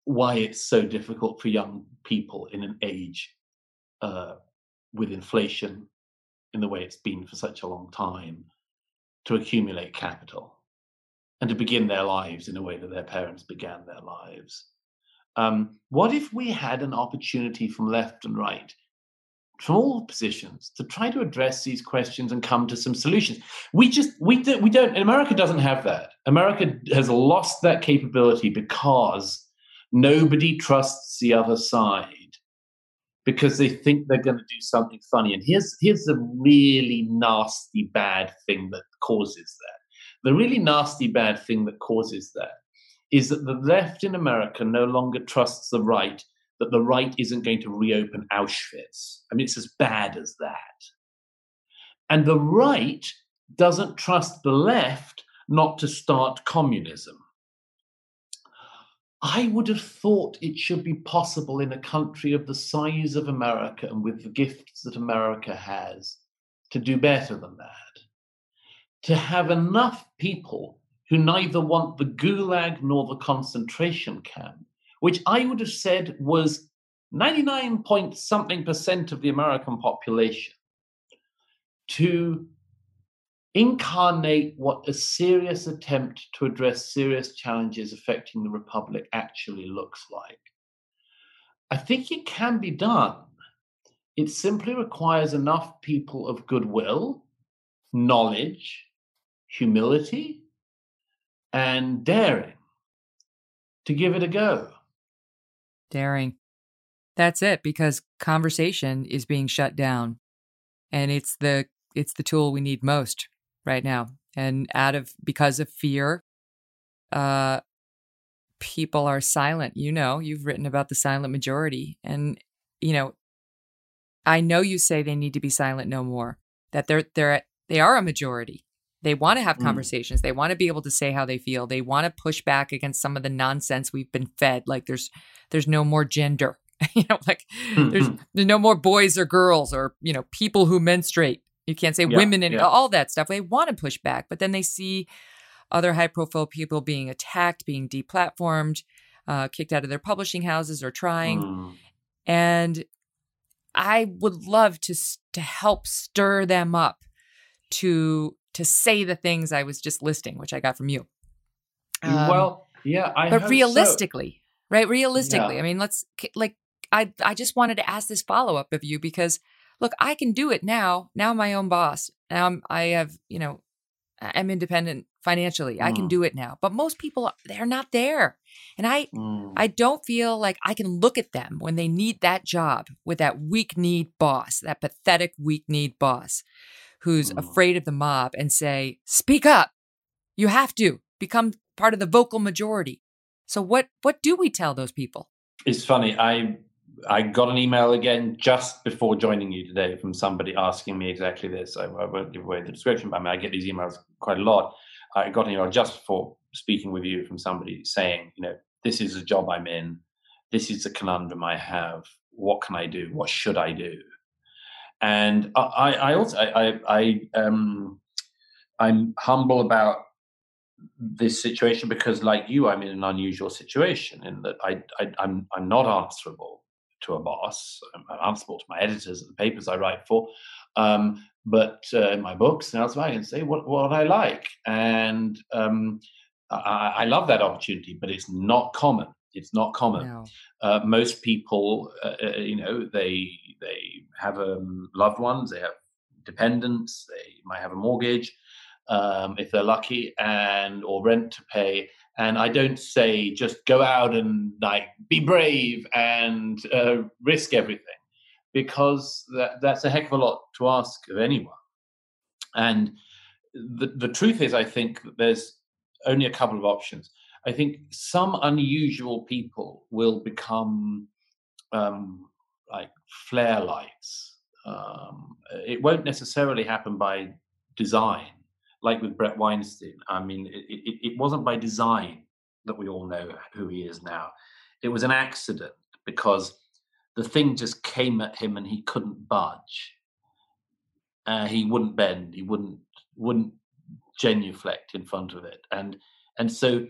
why it's so difficult for young people in an age uh, with inflation in the way it's been for such a long time to accumulate capital and to begin their lives in a way that their parents began their lives. Um, what if we had an opportunity from left and right, from all positions, to try to address these questions and come to some solutions? We just we don't we don't. America doesn't have that. America has lost that capability because Nobody trusts the other side because they think they're going to do something funny. And here's here's the really nasty bad thing that causes that. The really nasty bad thing that causes that is that the left in America no longer trusts the right that the right isn't going to reopen Auschwitz. I mean, it's as bad as that. And the right doesn't trust the left not to start communism. I would have thought it should be possible in a country of the size of America and with the gifts that America has to do better than that. To have enough people who neither want the gulag nor the concentration camp, which I would have said was 99 point something percent of the American population, to incarnate what a serious attempt to address serious challenges affecting the Republic actually looks like. I think it can be done. It simply requires enough people of goodwill, knowledge, humility, and daring to give it a go. Daring. That's it, because conversation is being shut down. and it's the it's the tool we need most right now. And out of because of fear, uh, people are silent. You know, you've written about the silent majority, and you know, I know you say they need to be silent no more. That they're they're they are a majority. They want to have Mm. conversations. They want to be able to say how they feel. They want to push back against some of the nonsense we've been fed. Like there's there's no more gender. you know, like there's Mhm. there's no more boys or girls or you know people who menstruate. You can't say Yeah, women and yeah. all that stuff. They want to push back, but then they see other high profile people being attacked, being deplatformed, uh, kicked out of their publishing houses or trying. Mm. And I would love to to help stir them up to to say the things I was just listing, which I got from you. Um, well, yeah, I but hope so. realistically, right? Realistically, Yeah. I mean, let's like I I just wanted to ask this follow up of you because look, I can do it now. Now I'm my own boss. Now I'm, I have you know I'm independent financially. I can Mm. do it now. But most people they're not there, and I Mm. I don't feel like I can look at them when they need that job with that weak kneed boss, that pathetic weak kneed boss who's Mm. afraid of the mob and say, "Speak up. You have to become part of the vocal majority." So what what do we tell those people? It's funny. I I got an email again just before joining you today from somebody asking me exactly this. I, I won't give away the description, but I mean, I get these emails quite a lot. I got an email just before speaking with you from somebody saying, you know, this is a job I'm in. This is a conundrum I have. What can I do? What should I do? And I, I also I, I um I'm humble about this situation because, like you, I'm in an unusual situation in that I, I I'm I'm not answerable to a boss. I'm, I'm answerable to my editors and the papers I write for, um, but uh, in my books and elsewhere, I can say what what I like, and um, I, I love that opportunity. But it's not common. It's not common No. uh, most people, uh, uh, you know, they they have um, loved ones, they have dependents, they might have a mortgage, um, if they're lucky, and or rent to pay. And I don't say just go out and like be brave and uh, risk everything, because that, that's a heck of a lot to ask of anyone. And the the truth is, I think that there's only a couple of options. I think some unusual people will become um, like flare lights. Um, it won't necessarily happen by design, like with Bret Weinstein. I mean, it, it, it wasn't by design that we all know who he is now. It was an accident because the thing just came at him and he couldn't budge. Uh, he wouldn't bend. He wouldn't wouldn't genuflect in front of it, and and so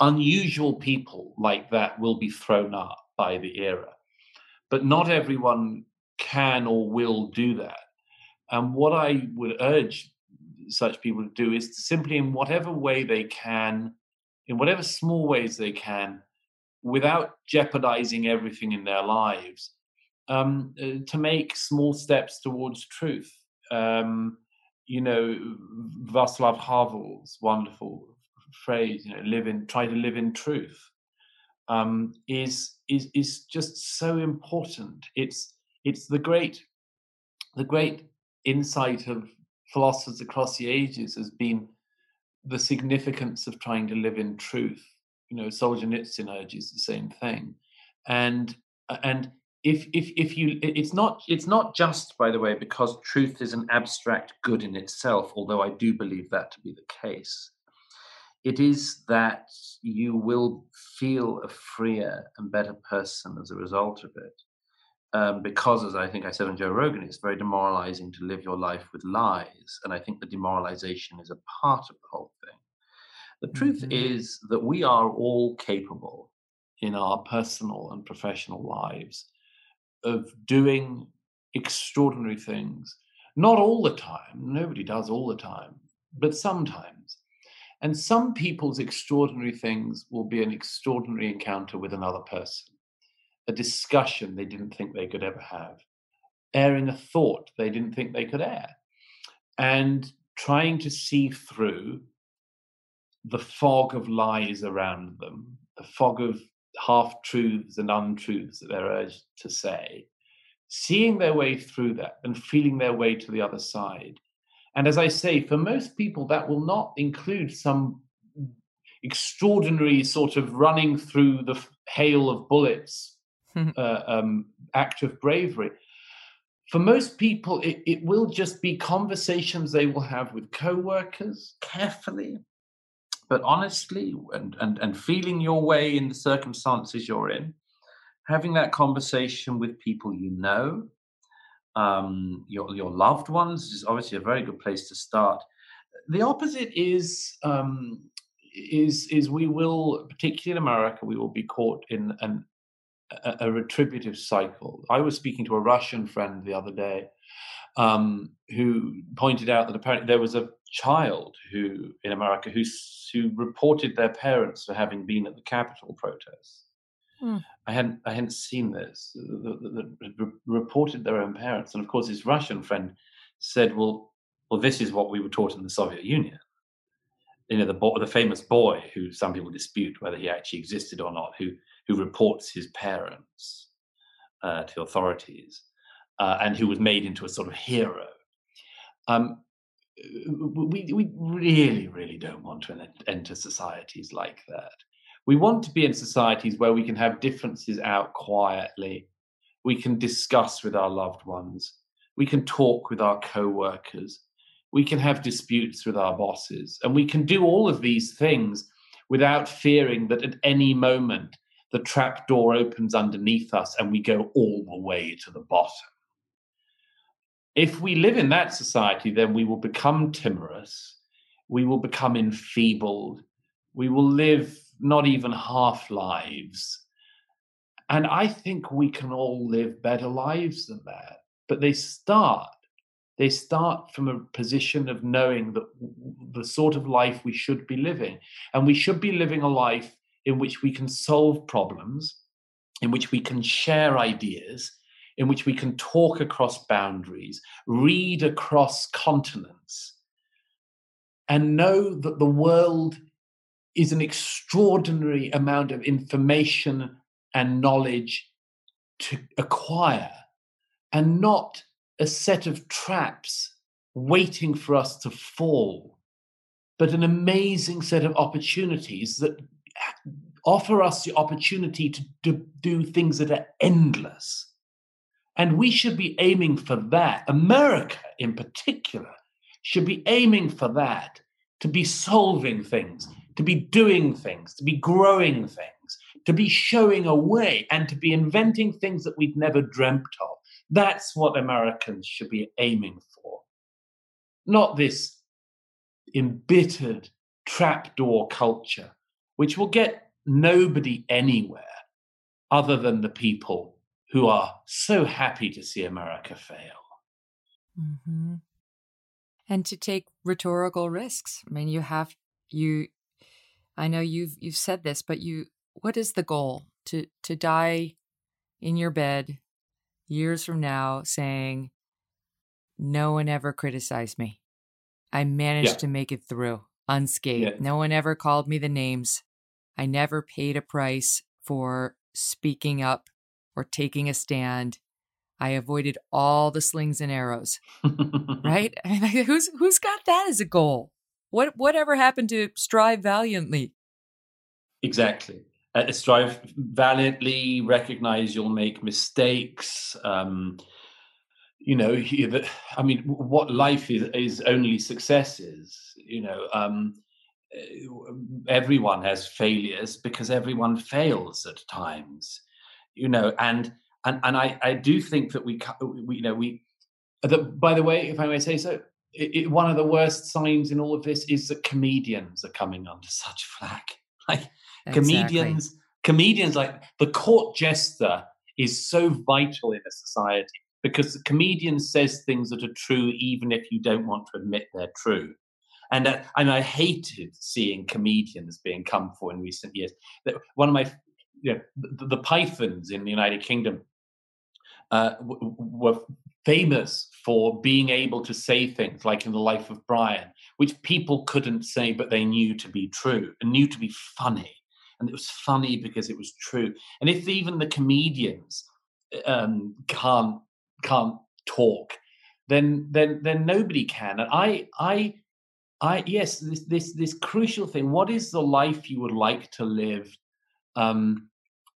unusual people like that will be thrown up by the era. But not everyone can or will do that. And what I would urge such people do is to simply, in whatever way they can, in whatever small ways they can, without jeopardizing everything in their lives, um, uh, to make small steps towards truth. Um, you know, Václav Havel's wonderful phrase, you know, live in, try to live in truth, um, is is is just so important. It's it's the great the great insight of philosophers across the ages has been the significance of trying to live in truth. You know, Solzhenitsyn urges the same thing, and uh, and if if if you it's not it's not just by the way because truth is an abstract good in itself although i do believe that to be the case. It is that you will feel a freer and better person as a result of it um, because as i think i said on joe rogan it's very demoralizing to live your life with lies and i think the demoralization is a part of the whole thing the truth Mhm. is that we are all capable in our personal and professional lives of doing extraordinary things. Not all the time, nobody does all the time, but sometimes. And some people's extraordinary things will be an extraordinary encounter with another person, a discussion they didn't think they could ever have, airing a thought they didn't think they could air, and trying to see through the fog of lies around them, the fog of half truths and untruths that they're urged to say, seeing their way through that and feeling their way to the other side. And as I say, for most people, that will not include some extraordinary sort of running through the hail of bullets uh, um, act of bravery. For most people, it, it will just be conversations they will have with co-workers carefully, but honestly, and, and, and feeling your way in the circumstances you're in, having that conversation with people you know, um, your your loved ones is obviously a very good place to start. The opposite is um, is is we will, particularly in America, we will be caught in an a, a retributive cycle. I was speaking to a Russian friend the other day um, who pointed out that apparently there was a child who in America who who reported their parents for having been at the Capitol protests. Hmm. I hadn't I hadn't seen this. That reported their own parents, and of course his Russian friend said, "Well, well, this is what we were taught in the Soviet Union." You know, the the famous boy who some people dispute whether he actually existed or not, who who reports his parents uh, to authorities, uh, and who was made into a sort of hero. Um, we we really really don't want to enter societies like that. We want to be in societies where we can have differences out quietly. We can discuss with our loved ones. We can talk with our co workers. We can have disputes with our bosses. And we can do all of these things without fearing that at any moment the trap door opens underneath us and we go all the way to the bottom. If we live in that society, then we will become timorous, we will become enfeebled, we will live not even half lives. And I think we can all live better lives than that. But they start, they start from a position of knowing that the sort of life we should be living. And we should be living a life in which we can solve problems, in which we can share ideas, in which we can talk across boundaries, read across continents, and know that the world is an extraordinary amount of information and knowledge to acquire and not a set of traps waiting for us to fall, but an amazing set of opportunities that offer us the opportunity to do, do things that are endless. And we should be aiming for that. America, in particular, should be aiming for that to be solving things, to be doing things, to be growing things, to be showing a way, and to be inventing things that we'd never dreamt of. That's what Americans should be aiming for. Not this embittered trapdoor culture, which will get nobody anywhere other than the people who are so happy to see America fail. Mm-hmm. And to take rhetorical risks. I mean, you have you I know you've you've said this, but you what is the goal? To to die in your bed years from now saying no one ever criticized me. I managed yeah. to make it through unscathed. Yeah. No one ever called me the names. I never paid a price for speaking up or taking a stand. I avoided all the slings and arrows. right? I mean, who's who's got that as a goal? What whatever happened to strive valiantly? Exactly. Uh, strive valiantly. Recognize you'll make mistakes. Um, you know, I mean, what life is is only successes. You know, um, uh, everyone has failures because everyone fails at times. You know, and and and I I do think that we, we you know we. That, by the way, if I may say so, it, it, one of the worst signs in all of this is that comedians are coming under such flack. Like exactly. comedians, comedians like the court jester is so vital in a society because the comedian says things that are true even if you don't want to admit they're true. And uh, and I hated seeing comedians being come for in recent years. One of my, you know, the, the Pythons in the United Kingdom uh, w- were famous for being able to say things like in the life of Brian, which people couldn't say, but they knew to be true and knew to be funny. And it was funny because it was true. And if even the comedians um, can't can't talk, then then then nobody can. And I I I yes, this this this crucial thing. What is the life you would like to live? Um,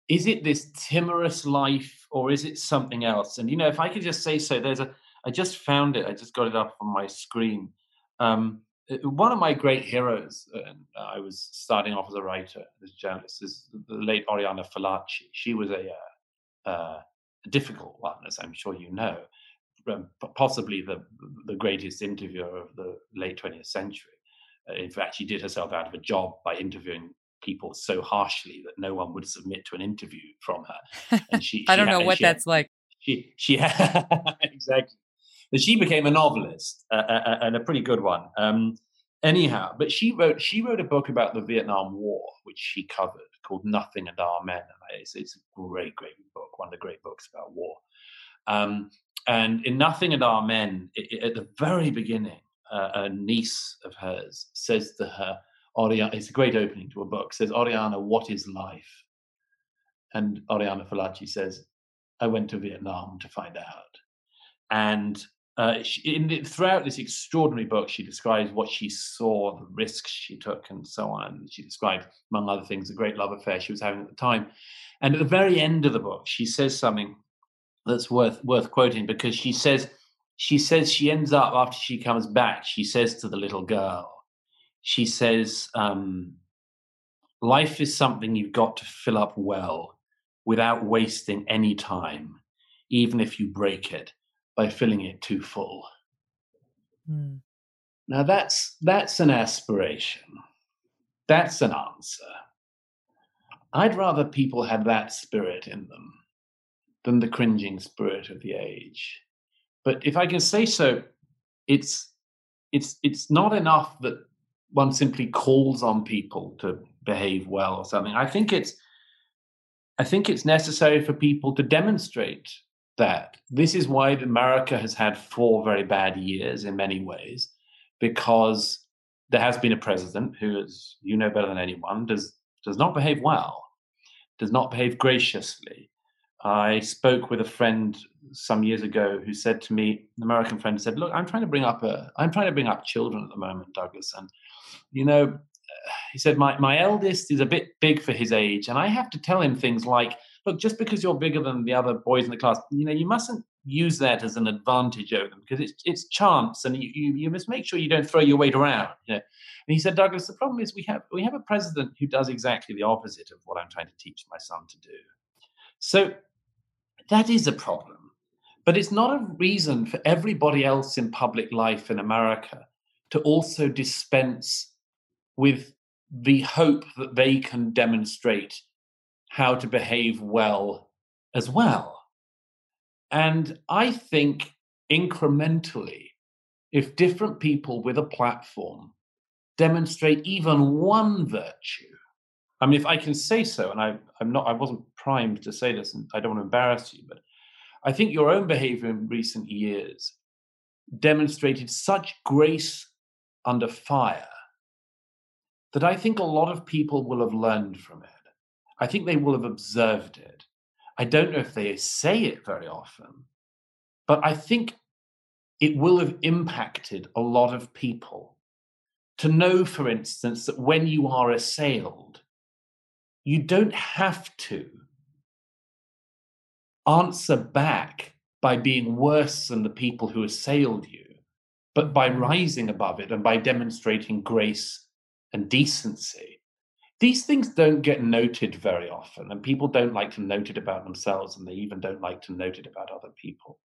is it this timorous life or is it something else? And you know, if I could just say so, there's a I just found it. I just got it up on my screen. Um, one of my great heroes, and I was starting off as a writer, as a journalist, is the late Oriana Fallaci. She was a, uh, uh, a difficult one, as I'm sure you know, um, possibly the the greatest interviewer of the late 20th century. Uh, in fact, she did herself out of a job by interviewing people so harshly that no one would submit to an interview from her. And she, I don't know what that's had, like. She, she, exactly. But she became a novelist uh, uh, uh, and a pretty good one. Um, anyhow, but she wrote she wrote a book about the Vietnam War, which she covered, called Nothing and Amen. It's, it's a great, great book, one of the great books about war. Um, and in Nothing and Amen, it, it, at the very beginning, uh, a niece of hers says to her, Oriana, it's a great opening to a book, says, Oriana, what is life? And Oriana Fallaci says, I went to Vietnam to find out. And uh, she, in, throughout this extraordinary book, she describes what she saw, the risks she took, and so on. She described, among other things, the great love affair she was having at the time. And at the very end of the book, she says something that's worth worth quoting because she says she says she ends up after she comes back. She says to the little girl, she says, um, Life is something you've got to fill up well without wasting any time, even if you break it by filling it too full. Mm. Now that's that's an aspiration. That's an answer. I'd rather people had that spirit in them than the cringing spirit of the age. But if I can say so, it's it's it's not enough that one simply calls on people to behave well or something. I think it's I think it's necessary for people to demonstrate that. This is why America has had four very bad years in many ways, because there has been a president who, as you know better than anyone, does does not behave well, does not behave graciously. I spoke with a friend some years ago who said to me, an American friend said, "Look, I'm trying to bring up a, I'm trying to bring up children at the moment, Douglas, and you know, he said, my, my eldest is a bit big for his age, and I have to tell him things like, look, just because you're bigger than the other boys in the class, you know, you mustn't use that as an advantage over them because it's it's chance, and you, you, you must make sure you don't throw your weight around. You know? And he said, Douglas, the problem is we have we have a president who does exactly the opposite of what I'm trying to teach my son to do. So that is a problem. But it's not a reason for everybody else in public life in America to also dispense with the hope that they can demonstrate how to behave well as well. And I think incrementally, if different people with a platform demonstrate even one virtue, I mean, if I can say so, and I, I'm not, I wasn't primed to say this, and I don't want to embarrass you, but I think your own behavior in recent years demonstrated such grace under fire that I think a lot of people will have learned from it. I think they will have observed it. I don't know if they say it very often, but I think it will have impacted a lot of people to know, for instance, that when you are assailed, you don't have to answer back by being worse than the people who assailed you, but by rising above it and by demonstrating grace and decency. These things don't get noted very often, and people don't like to note it about themselves, and they even don't like to note it about other people.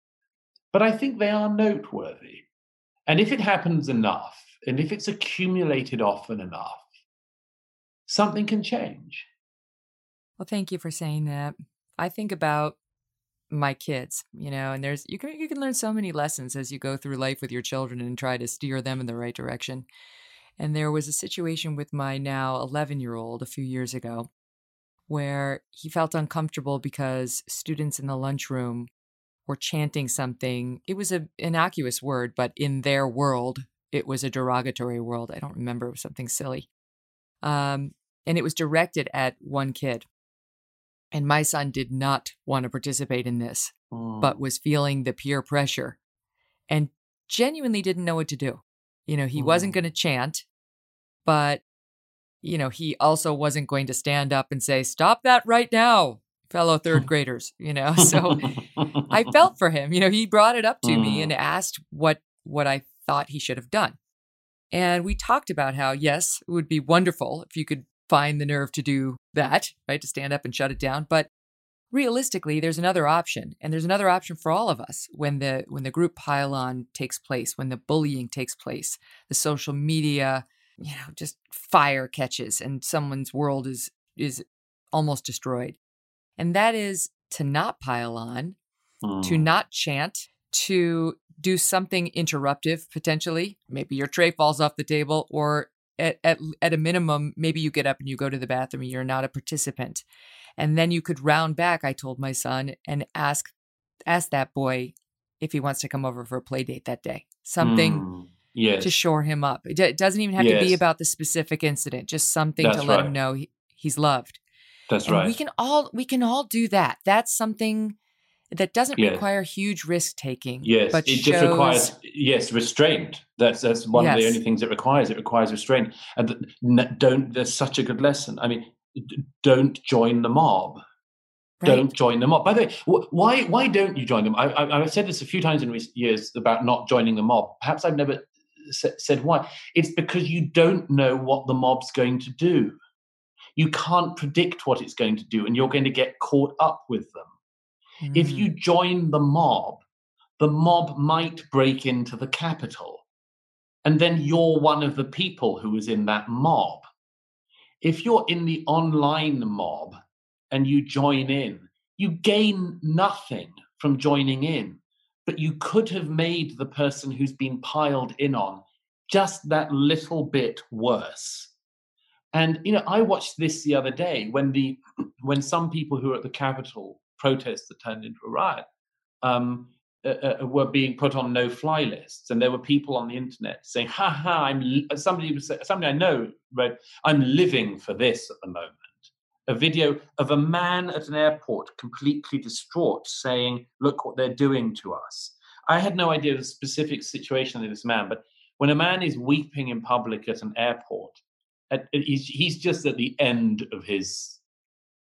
But I think they are noteworthy. And if it happens enough, and if it's accumulated often enough, something can change. Well, thank you for saying that. I think about my kids, you know, and there's you can you can learn so many lessons as you go through life with your children and try to steer them in the right direction. And there was a situation with my now 11 year old a few years ago where he felt uncomfortable because students in the lunchroom were chanting something. It was an innocuous word, but in their world, it was a derogatory word. I don't remember, it was something silly. Um, and it was directed at one kid. And my son did not want to participate in this. but was feeling the peer pressure and genuinely didn't know what to do. You know, he wasn't mm-hmm. going to chant, but, you know, he also wasn't going to stand up and say, Stop that right now, fellow third graders, you know? So I felt for him. You know, he brought it up to me mm. and asked what what I thought he should have done. And we talked about how, yes, it would be wonderful if you could find the nerve to do that, right? To stand up and shut it down. But realistically, there's another option. And there's another option for all of us when the when the group pile-on takes place, when the bullying takes place, the social media, you know, just fire catches and someone's world is is almost destroyed. And that is to not pile on, Hmm. to not chant, to do something interruptive potentially. Maybe your tray falls off the table, or at, at, at a minimum, maybe you get up and you go to the bathroom and you're not a participant. And then you could round back, I told my son, and ask ask that boy if he wants to come over for a play date that day. Something Hmm. Yes. to shore him up. It, it doesn't even have to be about the specific incident, just something to let right. him know he, he's loved. That's and right. we can all we can all do that. That's something that doesn't Yes. require huge risk taking. Yes, but it shows, just requires yes restraint. That's that's one of the only things it requires. It requires restraint, and don't. There's such a good lesson. I mean, don't join the mob. right? Don't join the mob. By the way, wh- why why don't you join them? I, I, I've said this a few times in recent years about not joining the mob. Perhaps I've never sa- said why. It's because you don't know what the mob's going to do. You can't predict what it's going to do, and you're going to get caught up with them. If Mm. you join the mob, the mob might break into the Capitol. And then you're one of the people who is in that mob. If you're in the online mob and you join in, you gain nothing from joining in, but you could have made the person who's been piled in on just that little bit worse. And you know, I watched this the other day when the when some people who were at the Capitol protests that turned into a riot um, uh, uh, were being put on no-fly lists, and there were people on the internet saying, "Ha ha!" I'm somebody somebody I know wrote, "I'm living for this at the moment." A video of a man at an airport completely distraught, saying, "Look what they're doing to us." I had no idea the specific situation of this man, but when a man is weeping in public at an airport, at, he's, he's just at the end of his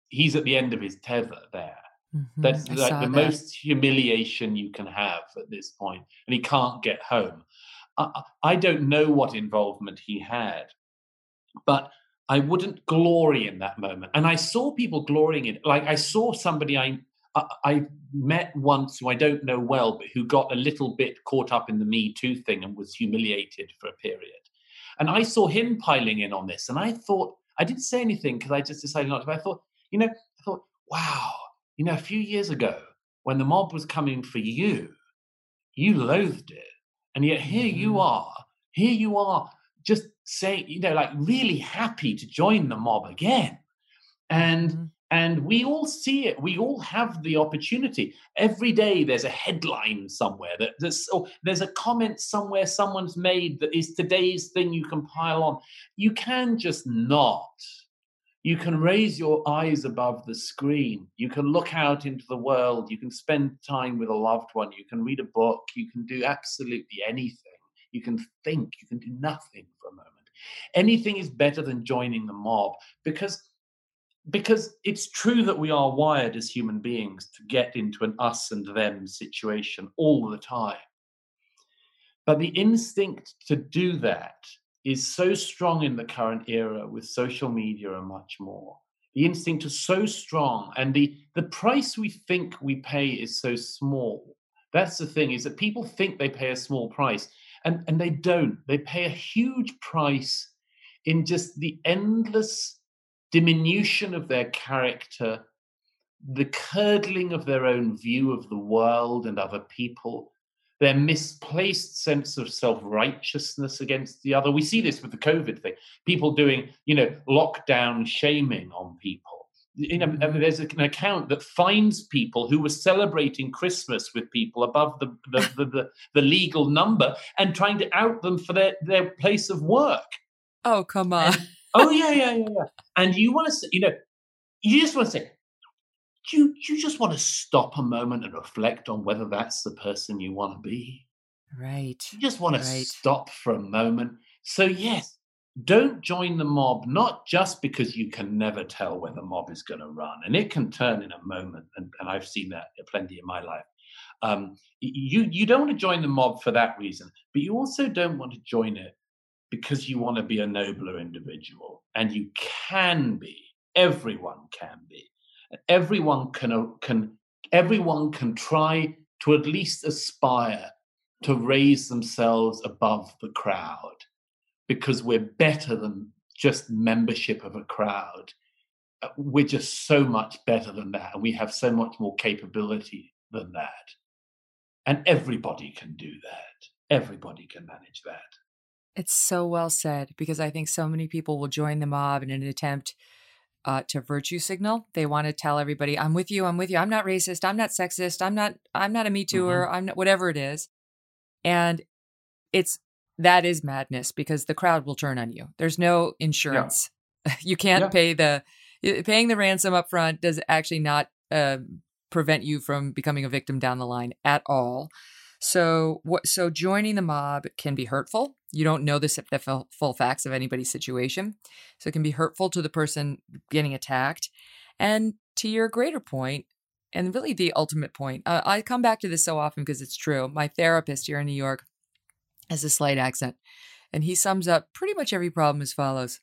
he's at the end of his tether there Mhm, that's I like the that. most humiliation you can have at this point and he can't get home I, I don't know what involvement he had but i wouldn't glory in that moment and i saw people glorying in like i saw somebody i I, I met once who I don't know well, but who got a little bit caught up in the Me Too thing and was humiliated for a period. And I saw him piling in on this, and I thought I didn't say anything because I just decided not to. But I thought, you know, I thought, wow, you know, a few years ago when the mob was coming for you, you loathed it, and yet here you Mhm. are, here you are, just saying, you know, like really happy to join the mob again, and Mhm. and we all see it we all have the opportunity. Every day there's a headline somewhere that there's or there's a comment somewhere someone's made that is today's thing you can pile on. You can just not you can raise your eyes above the screen. You can look out into the world. You can spend time with a loved one. You can read a book. You can do absolutely anything. You can think. You can do nothing for a moment. Anything is better than joining the mob because because it's true that we are wired as human beings to get into an us and them situation all the time. But the instinct to do that is so strong in the current era with social media and much more. The instinct is so strong, and the, the price we think we pay is so small. That's the thing, is that people think they pay a small price, and, and they don't. They pay a huge price in just the endless diminution of their character, the curdling of their own view of the world and other people, their misplaced sense of self righteousness against the other. We see this with the COVID thing people doing, you know, lockdown shaming on people. You know, I mean, there's an account that finds people who were celebrating Christmas with people above the, the, the, the, the legal number and trying to out them for their, their place of work. Oh, come on. oh yeah, yeah, yeah, yeah. And you want to say, you know, you just want to say, you, do you just want to stop a moment and reflect on whether that's the person you want to be? Right. You just want to stop for a moment. So, yes, don't join the mob, not just because you can never tell where the mob is going to run, and it can turn in a moment, and, and I've seen that plenty in my life. Um, you you don't want to join the mob for that reason, but you also don't want to join it because you want to be a nobler individual, and you can be. Everyone can be. Everyone can can everyone can try to at least aspire to raise themselves above the crowd because we're better than just membership of a crowd. Uh, we're just so much better than that, and we have so much more capability than that. And everybody can do that. Everybody can manage that. It's so well said because I think so many people will join the mob in an attempt uh, to virtue signal. They want to tell everybody, "I'm with you. I'm with you. I'm not racist. I'm not sexist. I'm not. I'm not a Me Tooer. Mm-hmm. I'm not whatever it is." And it's that is madness because the crowd will turn on you. There's no insurance. Yeah. you can't yeah. pay the paying the ransom up front does actually not uh, prevent you from becoming a victim down the line at all. So what so joining the mob can be hurtful. You don't know the, full facts of anybody's situation. So it can be hurtful to the person getting attacked. And to your greater point, and really the ultimate point, uh, I come back to this so often because it's true. My therapist here in New York has a slight accent, and he sums up pretty much every problem as follows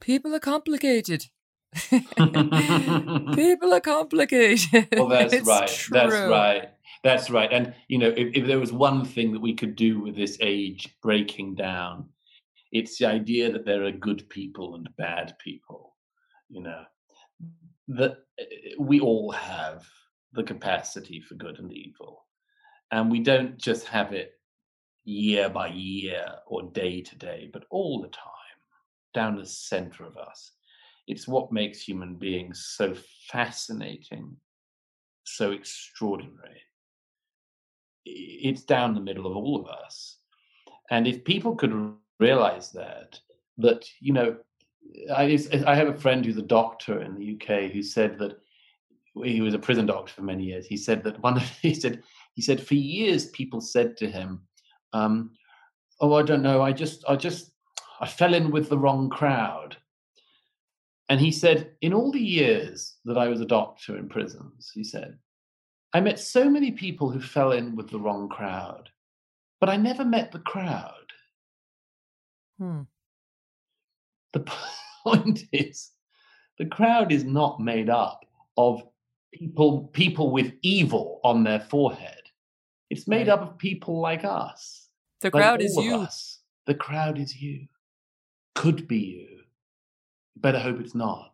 People are complicated. People are complicated. Well, that's it's right. True. That's right. That's right. And, you know, if, if there was one thing that we could do with this age breaking down, it's the idea that there are good people and bad people, you know, that eh, we all have the capacity for good and evil. And we don't just have it year by year or day to day, but all the time, down the center of us. It's what makes human beings so fascinating, so extraordinary. It's down the middle of all of us. And if people could realize that, that, you know, I, I have a friend who's a doctor in the UK who said that he was a prison doctor for many years. He said that one, of, he said, he said for years people said to him, um, "Oh, I don't know. I just, I just, I fell in with the wrong crowd." And he said, in all the years that I was a doctor in prisons, he said, I met so many people who fell in with the wrong crowd, but I never met the crowd. Hmm. The point is, the crowd is not made up of people people with evil on their forehead. It's made right. up of people like us. The crowd like is you. Us. The crowd is you. Could be you. Better hope it's not.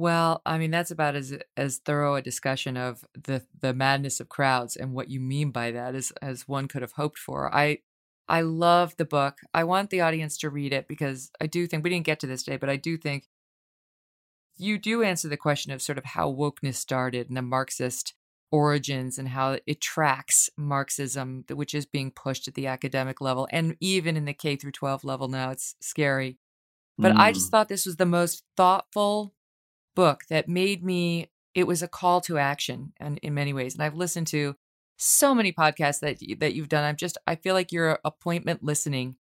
Well, I mean that's about as as thorough a discussion of the the madness of crowds and what you mean by that as as one could have hoped for. I I love the book. I want the audience to read it because I do think we didn't get to this today, but I do think you do answer the question of sort of how wokeness started and the Marxist origins and how it tracks Marxism, which is being pushed at the academic level and even in the K through 12 level now. It's scary. But mm. I just mm. thought this was the most thoughtful book that made me, it was a call to action and in many ways. And I've listened to so many podcasts that, that you've done. I'm just, I feel like you're appointment listening.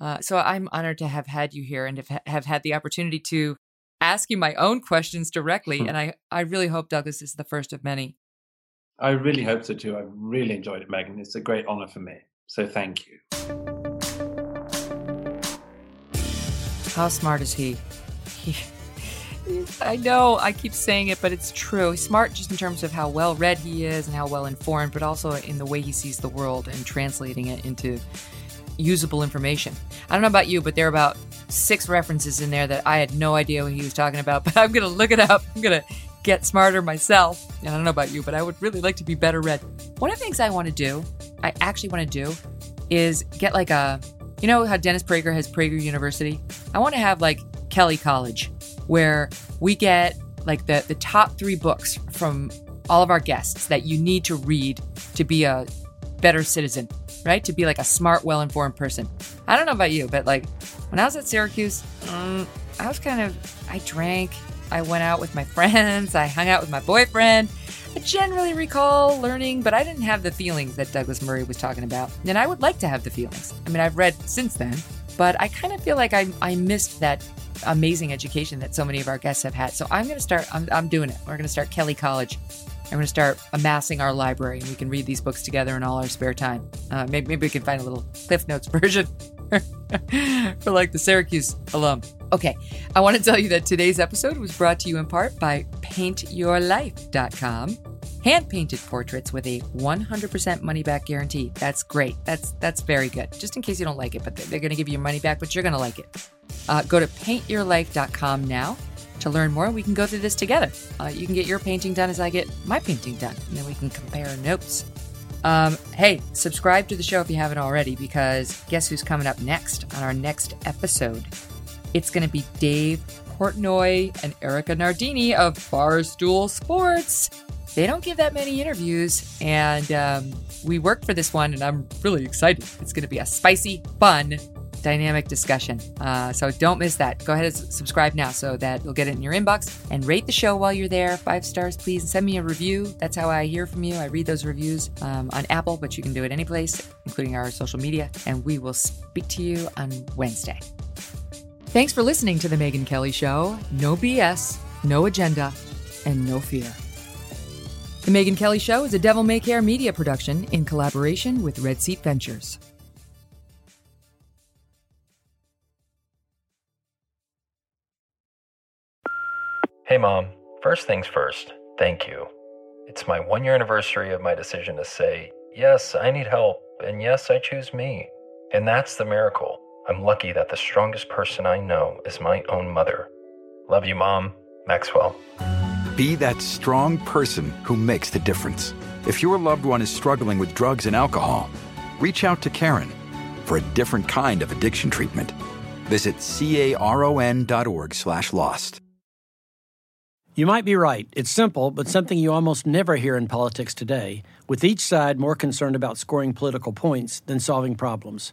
Uh, so I'm honored to have had you here and have, have had the opportunity to ask you my own questions directly. and I, I really hope Douglas is the first of many. I really hope so too. I really enjoyed it, Megyn It's a great honor for me. So thank you. How smart is he? he I know I keep saying it, but it's true. He's smart just in terms of how well read he is and how well informed, but also in the way he sees the world and translating it into usable information. I don't know about you, but there are about six references in there that I had no idea what he was talking about, but I'm going to look it up. I'm going to get smarter myself. And I don't know about you, but I would really like to be better read. One of the things I want to do, I actually want to do, is get like a, you know how Dennis Prager has Prager University? I want to have like Kelly College, where we get like the, the top three books from all of our guests that you need to read to be a better citizen, right? To be like a smart, well informed person. I don't know about you, but like when I was at Syracuse, um, I was kind of, I drank, I went out with my friends, I hung out with my boyfriend. I generally recall learning, but I didn't have the feelings that Douglas Murray was talking about. And I would like to have the feelings. I mean, I've read since then, but I kind of feel like I, I missed that amazing education that so many of our guests have had. So I'm going to start, I'm, I'm doing it. We're going to start Kelly College. I'm going to start amassing our library and we can read these books together in all our spare time. Uh, maybe, maybe we can find a little Cliff Notes version for like the Syracuse alum. Okay, I want to tell you that today's episode was brought to you in part by paintyourlife.com. Hand painted portraits with a 100% money back guarantee. That's great. That's that's very good. Just in case you don't like it, but they're going to give you your money back, but you're going to like it. Uh, go to paintyourlife.com now to learn more. We can go through this together. Uh, you can get your painting done as I get my painting done, and then we can compare notes. Um, hey, subscribe to the show if you haven't already, because guess who's coming up next on our next episode? It's going to be Dave Portnoy and Erica Nardini of Barstool Sports. They don't give that many interviews, and um, we worked for this one, and I'm really excited. It's going to be a spicy, fun, dynamic discussion. Uh, so don't miss that. Go ahead and subscribe now so that you'll get it in your inbox and rate the show while you're there. Five stars, please. And send me a review. That's how I hear from you. I read those reviews um, on Apple, but you can do it any place, including our social media. And we will speak to you on Wednesday. Thanks for listening to The Megyn Kelly Show. No BS, no agenda, and no fear. The Megyn Kelly Show is a Devil May Care media production in collaboration with Red Seat Ventures. Hey, Mom. First things first, thank you. It's my one year anniversary of my decision to say, yes, I need help, and yes, I choose me. And that's the miracle. I'm lucky that the strongest person I know is my own mother. Love you, Mom. Maxwell. Be that strong person who makes the difference. If your loved one is struggling with drugs and alcohol, reach out to Caron for a different kind of addiction treatment. Visit caron.org slash lost. You might be right. It's simple, but something you almost never hear in politics today, with each side more concerned about scoring political points than solving problems.